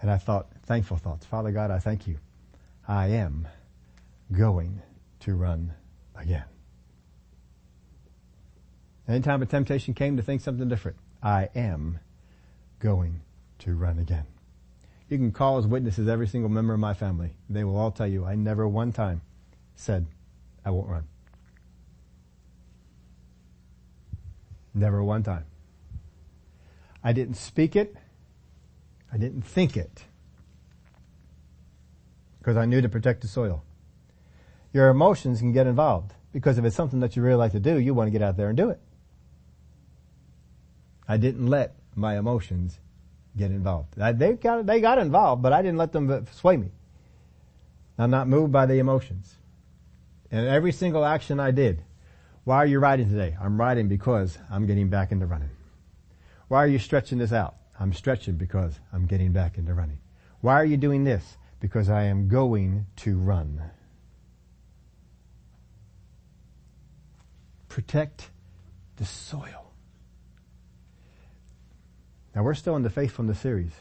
And I thought, thankful thoughts. Father God, I thank you. I am going to run again. Anytime a temptation came to think something different, I am going to run again. You can call as witnesses every single member of my family. They will all tell you I never one time said, I won't run. Never one time. I didn't speak it. I didn't think it. Because I knew to protect the soil. Your emotions can get involved. Because if it's something that you really like to do, you want to get out there and do it. I didn't let my emotions get involved. They got, they got involved, but I didn't let them sway me. I'm not moved by the emotions. And every single action I did, why are you riding today? I'm riding because I'm getting back into running. Why are you stretching this out? I'm stretching because I'm getting back into running. Why are you doing this? Because I am going to run. Protect the soil. Now we're still in the Faithfulness series.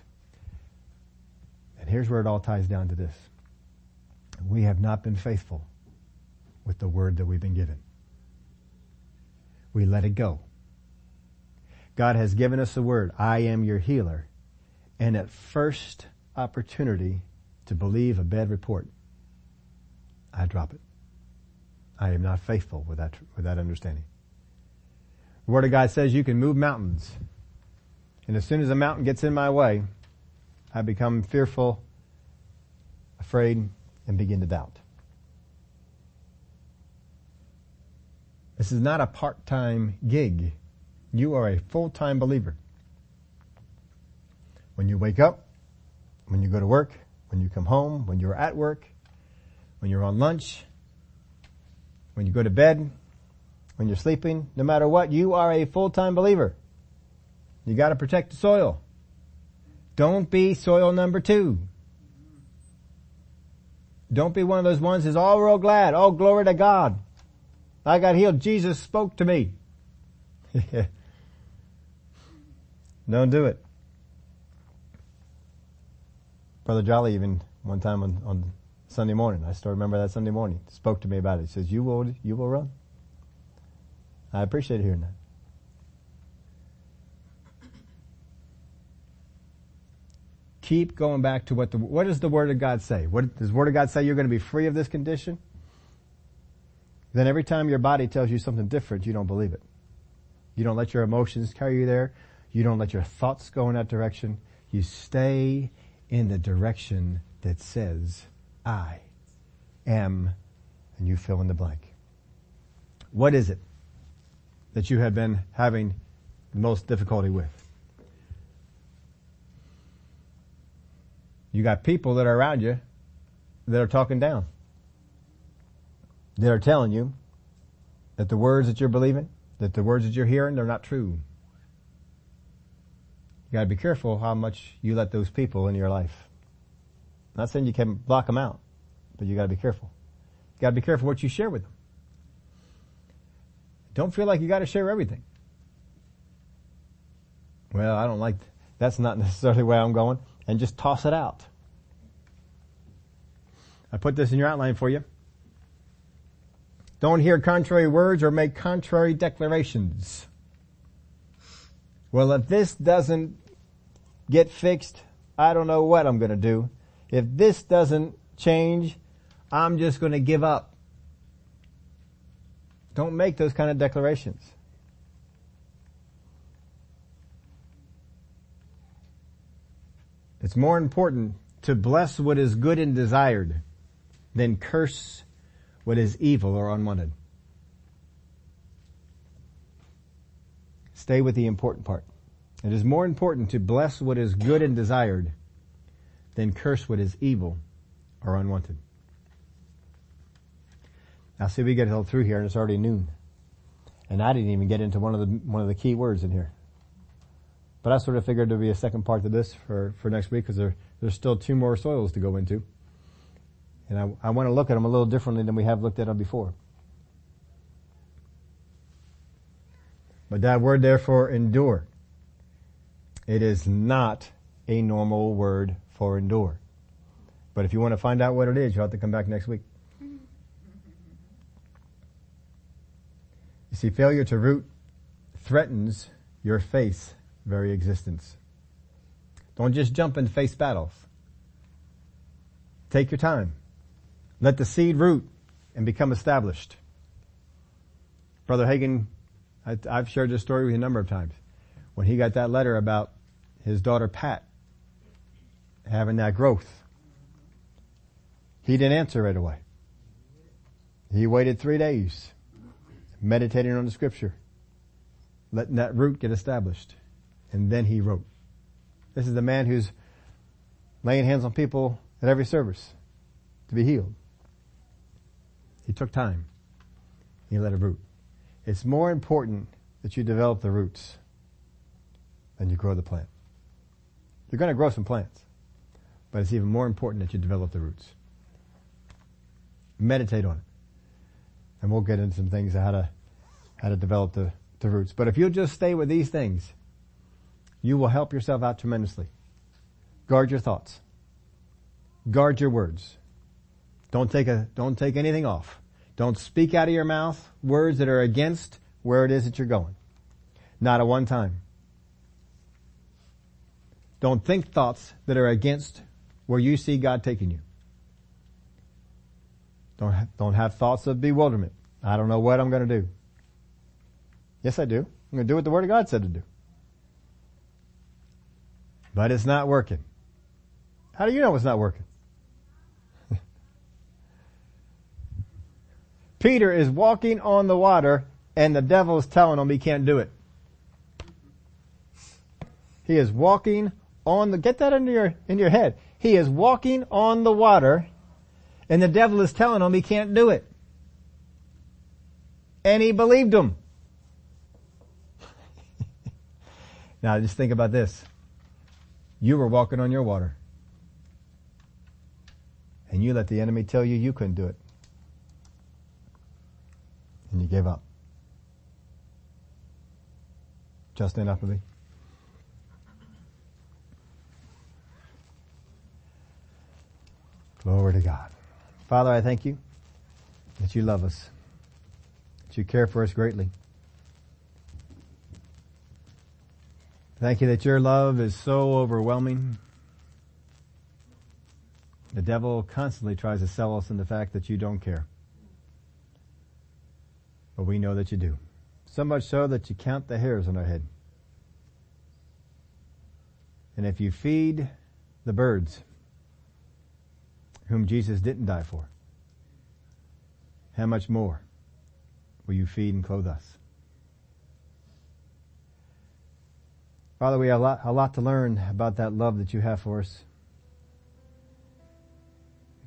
And here's where it all ties down to this. We have not been faithful with the word that we've been given. We let it go. God has given us the word, I am your healer. And at first opportunity to believe a bad report, I drop it. I am not faithful with that, with that understanding. The word of God says you can move mountains And as soon as a mountain gets in my way, I become fearful, afraid, and begin to doubt. This is not a part-time gig. You are a full-time believer. When you wake up, when you go to work, when you come home, when you're at work, when you're on lunch, when you go to bed, when you're sleeping, no matter what, you are a full-time believer. You gotta protect the soil. Don't be soil number two. Don't be one of those ones who's oh, all real glad. Oh, glory to God. I got healed. Jesus spoke to me. Don't do it. Brother Jolly even one time on, on Sunday morning, I still remember that Sunday morning, spoke to me about it. He says, you will, you will run. I appreciate hearing that. Keep going back to what the, what does the Word of God say? What, does the Word of God say you're going to be free of this condition? Then every time your body tells you something different, you don't believe it. You don't let your emotions carry you there. You don't let your thoughts go in that direction. You stay in the direction that says, I am, and you fill in the blank. What is it that you have been having the most difficulty with? You got people that are around you that are talking down. That are telling you that the words that you're believing, that the words that you're hearing, they're not true. You gotta be careful how much you let those people in your life. I'm not saying you can block them out, but you gotta be careful. You gotta be careful what you share with them. Don't feel like you gotta share everything. Well, I don't like, that's not necessarily where I'm going and just toss it out. I put this in your outline for you. Don't hear contrary words or make contrary declarations. Well, if this doesn't get fixed, I don't know what I'm going to do. If this doesn't change, I'm just going to give up. Don't make those kind of declarations. It's more important to bless what is good and desired than curse what is evil or unwanted. Stay with the important part. It is more important to bless what is good and desired than curse what is evil or unwanted. Now see, we get all through here and it's already noon. And I didn't even get into one of the, one of the key words in here. But I sort of figured there'd be a second part to this for, for next week because there, there's still two more soils to go into. And I, I want to look at them a little differently than we have looked at them before. But that word therefore endure. It is not a normal word for endure. But if you want to find out what it is, you'll have to come back next week. You see, failure to root threatens your faith's very existence. Don't just jump into face battles. Take your time. Let the seed root and become established. Brother Hagin, I, have shared this story with you a number of times. When he got that letter about his daughter Pat having that growth, he didn't answer right away. He waited three days, meditating on the scripture, letting that root get established. And then he wrote. This is the man who's laying hands on people at every service to be healed. He took time. He let it root. It's more important that you develop the roots than you grow the plant. You're going to grow some plants, but it's even more important that you develop the roots. Meditate on it. And we'll get into some things how to, how to develop the, the roots. But if you'll just stay with these things, you will help yourself out tremendously. Guard your thoughts. Guard your words. Don't take a, don't take anything off. Don't speak out of your mouth words that are against where it is that you're going. Not at one time. Don't think thoughts that are against where you see God taking you. Don't have, don't have thoughts of bewilderment. I don't know what I'm going to do. Yes, I do. I'm going to do what the Word of God said to do. But it's not working. How do you know it's not working? Peter is walking on the water and the devil is telling him he can't do it. He is walking on the, get that into your, in your head. He is walking on the water and the devil is telling him he can't do it. And he believed him. now just think about this. You were walking on your water. And you let the enemy tell you you couldn't do it. And you gave up. Just enough of me. Glory to God. Father, I thank you that you love us, that you care for us greatly. Thank you that your love is so overwhelming. The devil constantly tries to sell us in the fact that you don't care. But we know that you do. So much so that you count the hairs on our head. And if you feed the birds, whom Jesus didn't die for, how much more will you feed and clothe us? Father, we have a lot, a lot to learn about that love that you have for us.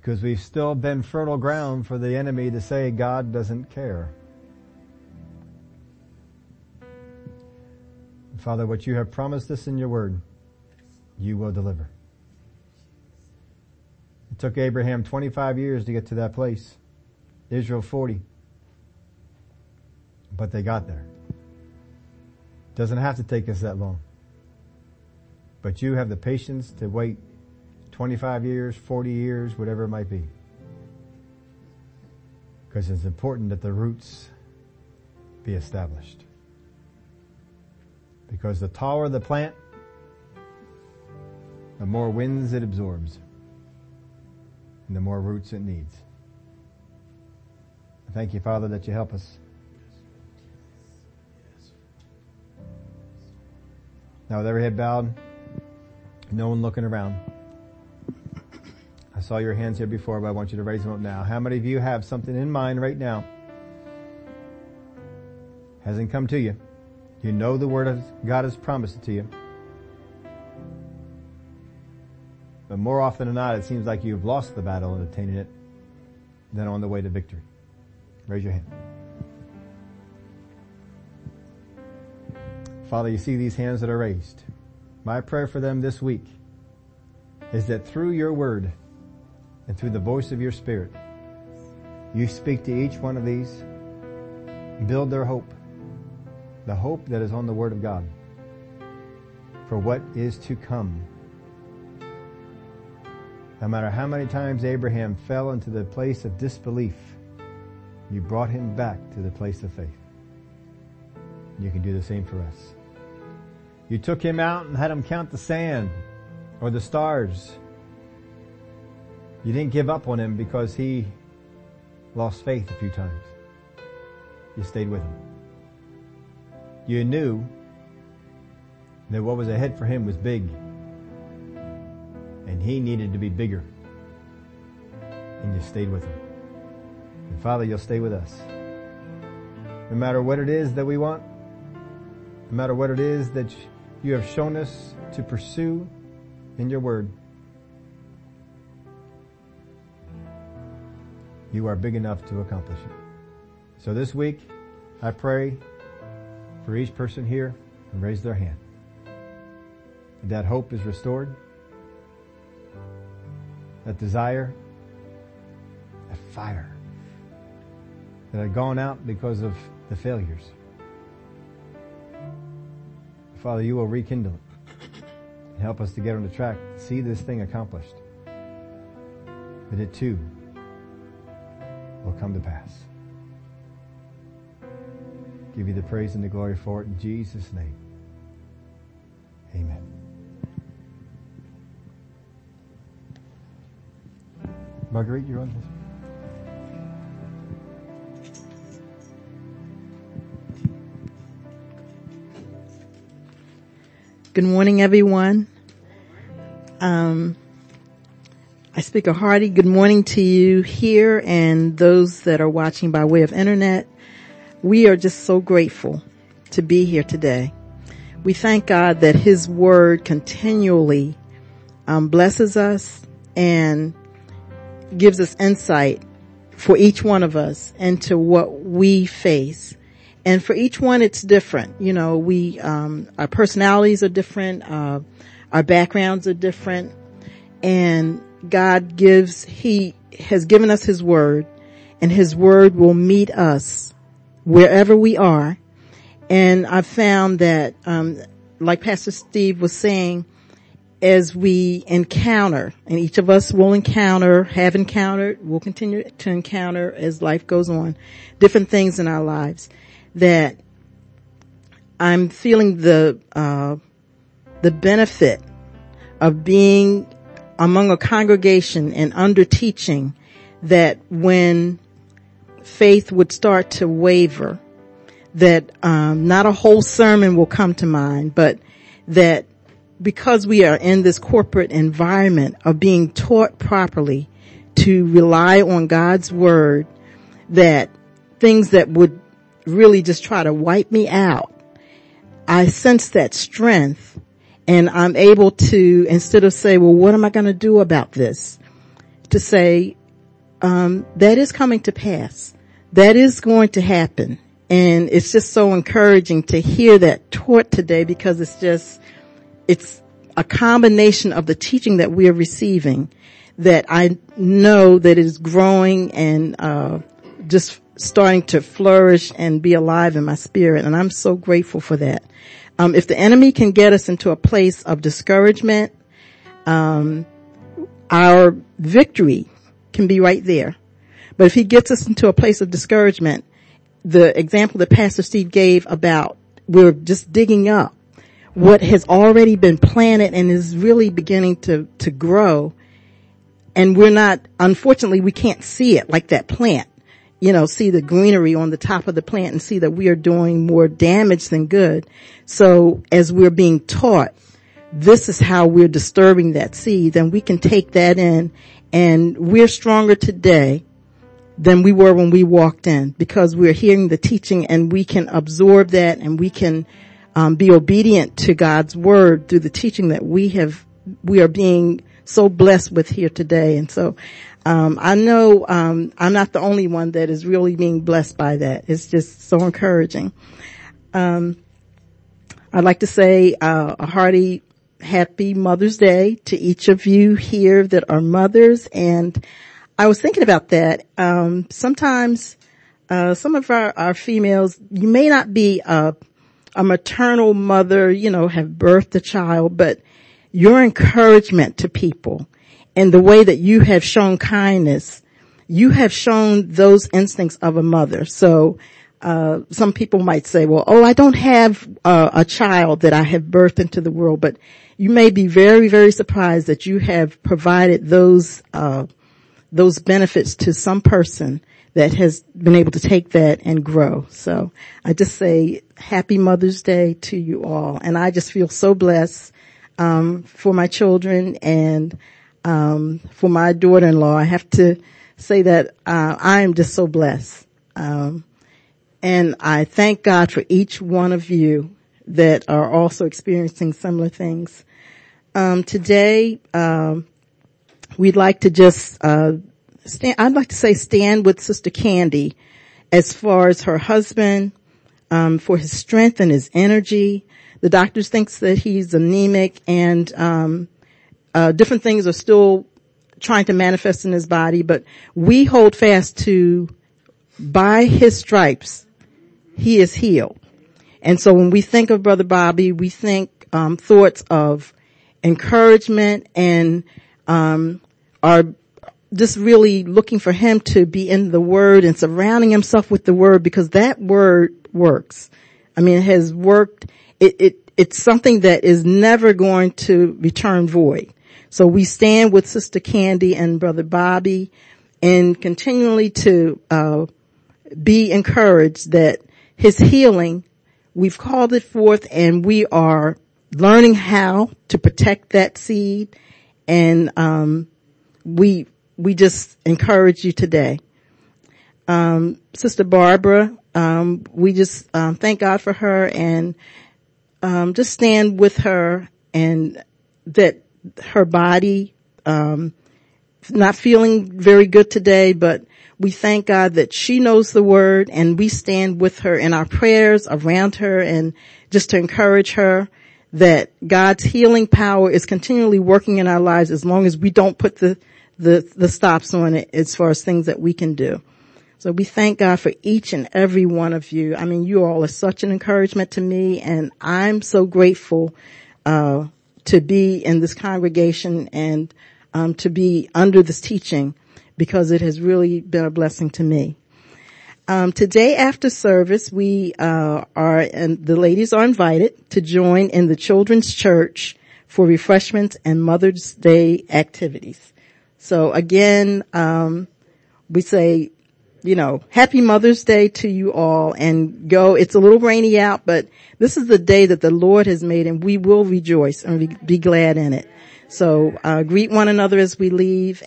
Because we've still been fertile ground for the enemy to say God doesn't care. Father, what you have promised us in your word, you will deliver. It took Abraham 25 years to get to that place. Israel 40. But they got there. Doesn't have to take us that long. But you have the patience to wait 25 years, 40 years, whatever it might be. Because it's important that the roots be established. Because the taller the plant, the more winds it absorbs and the more roots it needs. Thank you, Father, that you help us. Now with every head bowed, no one looking around. I saw your hands here before, but I want you to raise them up now. How many of you have something in mind right now? Hasn't come to you. You know the word of God has promised it to you. But more often than not, it seems like you've lost the battle in attaining it than on the way to victory. Raise your hand. Father, you see these hands that are raised. My prayer for them this week is that through your word and through the voice of your spirit, you speak to each one of these, build their hope, the hope that is on the word of God for what is to come. No matter how many times Abraham fell into the place of disbelief, you brought him back to the place of faith. You can do the same for us. You took him out and had him count the sand or the stars. You didn't give up on him because he lost faith a few times. You stayed with him. You knew that what was ahead for him was big and he needed to be bigger. And you stayed with him. And Father, you'll stay with us. No matter what it is that we want, no matter what it is that you have shown us to pursue in your word, you are big enough to accomplish it. So this week, I pray for each person here and raise their hand. That hope is restored. That desire, that fire that had gone out because of the failures. Father, you will rekindle it and help us to get on the track, see this thing accomplished. That it too will come to pass. Give you the praise and the glory for it in Jesus' name. Amen. Marguerite, you're on this. Good morning, everyone. Um, I speak a hearty good morning to you here and those that are watching by way of internet. We are just so grateful to be here today. We thank God that His Word continually um, blesses us and gives us insight for each one of us into what we face. And for each one, it's different. You know, we, um, our personalities are different, uh, our backgrounds are different, and God gives, He has given us His Word, and His Word will meet us wherever we are. And I've found that, um, like Pastor Steve was saying, as we encounter, and each of us will encounter, have encountered, will continue to encounter as life goes on, different things in our lives, that I'm feeling the, uh, the benefit of being among a congregation and under teaching that when faith would start to waver, that um, not a whole sermon will come to mind, but that because we are in this corporate environment of being taught properly to rely on God's word, that things that would really just try to wipe me out, I sense that strength and I'm able to, instead of say, well, what am I going to do about this? To say, um, that is coming to pass. That is going to happen. And it's just so encouraging to hear that taught today because it's just, it's a combination of the teaching that we are receiving that I know that is growing and, uh, just starting to flourish and be alive in my spirit. And I'm so grateful for that. Um, if the enemy can get us into a place of discouragement, um, our victory can be right there. But if he gets us into a place of discouragement, the example that Pastor Steve gave about we're just digging up what has already been planted and is really beginning to, to grow. And we're not, unfortunately, we can't see it like that plant. You know, see the greenery on the top of the plant and see that we are doing more damage than good. So as we're being taught, this is how we're disturbing that seed, then we can take that in and we're stronger today than we were when we walked in because we're hearing the teaching and we can absorb that and we can um, be obedient to God's word through the teaching that we have we are being so blessed with here today. And so um, I know um, I'm not the only one that is really being blessed by that. It's just so encouraging. Um, I'd like to say uh, a hearty happy Mother's Day to each of you here that are mothers. And I was thinking about that. Um, sometimes uh, some of our, our females, you may not be a, a maternal mother, you know, have birthed a child, but your encouragement to people and the way that you have shown kindness, you have shown those instincts of a mother. So uh, some people might say, well, oh, I don't have uh, a child that I have birthed into the world, but you may be very, very surprised that you have provided those, uh, those benefits to some person that has been able to take that and grow. So I just say happy Mother's Day to you all. And I just feel so blessed, um, for my children and, um, for my daughter-in-law. I have to say that, uh, I am just so blessed. Um, and I thank God for each one of you that are also experiencing similar things. Um, today, um, we'd like to just, uh, stand, I'd like to say stand with Sister Candy as far as her husband, um, for his strength and his energy. The doctors thinks that he's anemic and, um, uh, different things are still trying to manifest in his body, but we hold fast to by his stripes he is healed. And so when we think of Brother Bobby, we think um, thoughts of encouragement and um, are just really looking for him to be in the Word and surrounding himself with the Word because that Word works. I mean, it has worked. It, it it's something that is never going to return void. So we stand with Sister Candy and Brother Bobby and continually to uh, be encouraged that his healing, we've called it forth and we are learning how to protect that seed and um, we we just encourage you today. Um, Sister Barbara, um, we just um, thank God for her and um, just stand with her and that her body um, not feeling very good today, but we thank God that she knows the word and we stand with her in our prayers around her and just to encourage her that God's healing power is continually working in our lives as long as we don't put the, the, the stops on it as far as things that we can do. So we thank God for each and every one of you. I mean, you all are such an encouragement to me and I'm so grateful, uh, to be in this congregation and, um, to be under this teaching because it has really been a blessing to me. Um, today after service, we uh, are and the ladies are invited to join in the children's church for refreshments and Mother's Day activities. So again, um, we say, you know, happy Mother's Day to you all and go. It's a little rainy out, but this is the day that the Lord has made and we will rejoice and be glad in it. So uh, greet one another as we leave.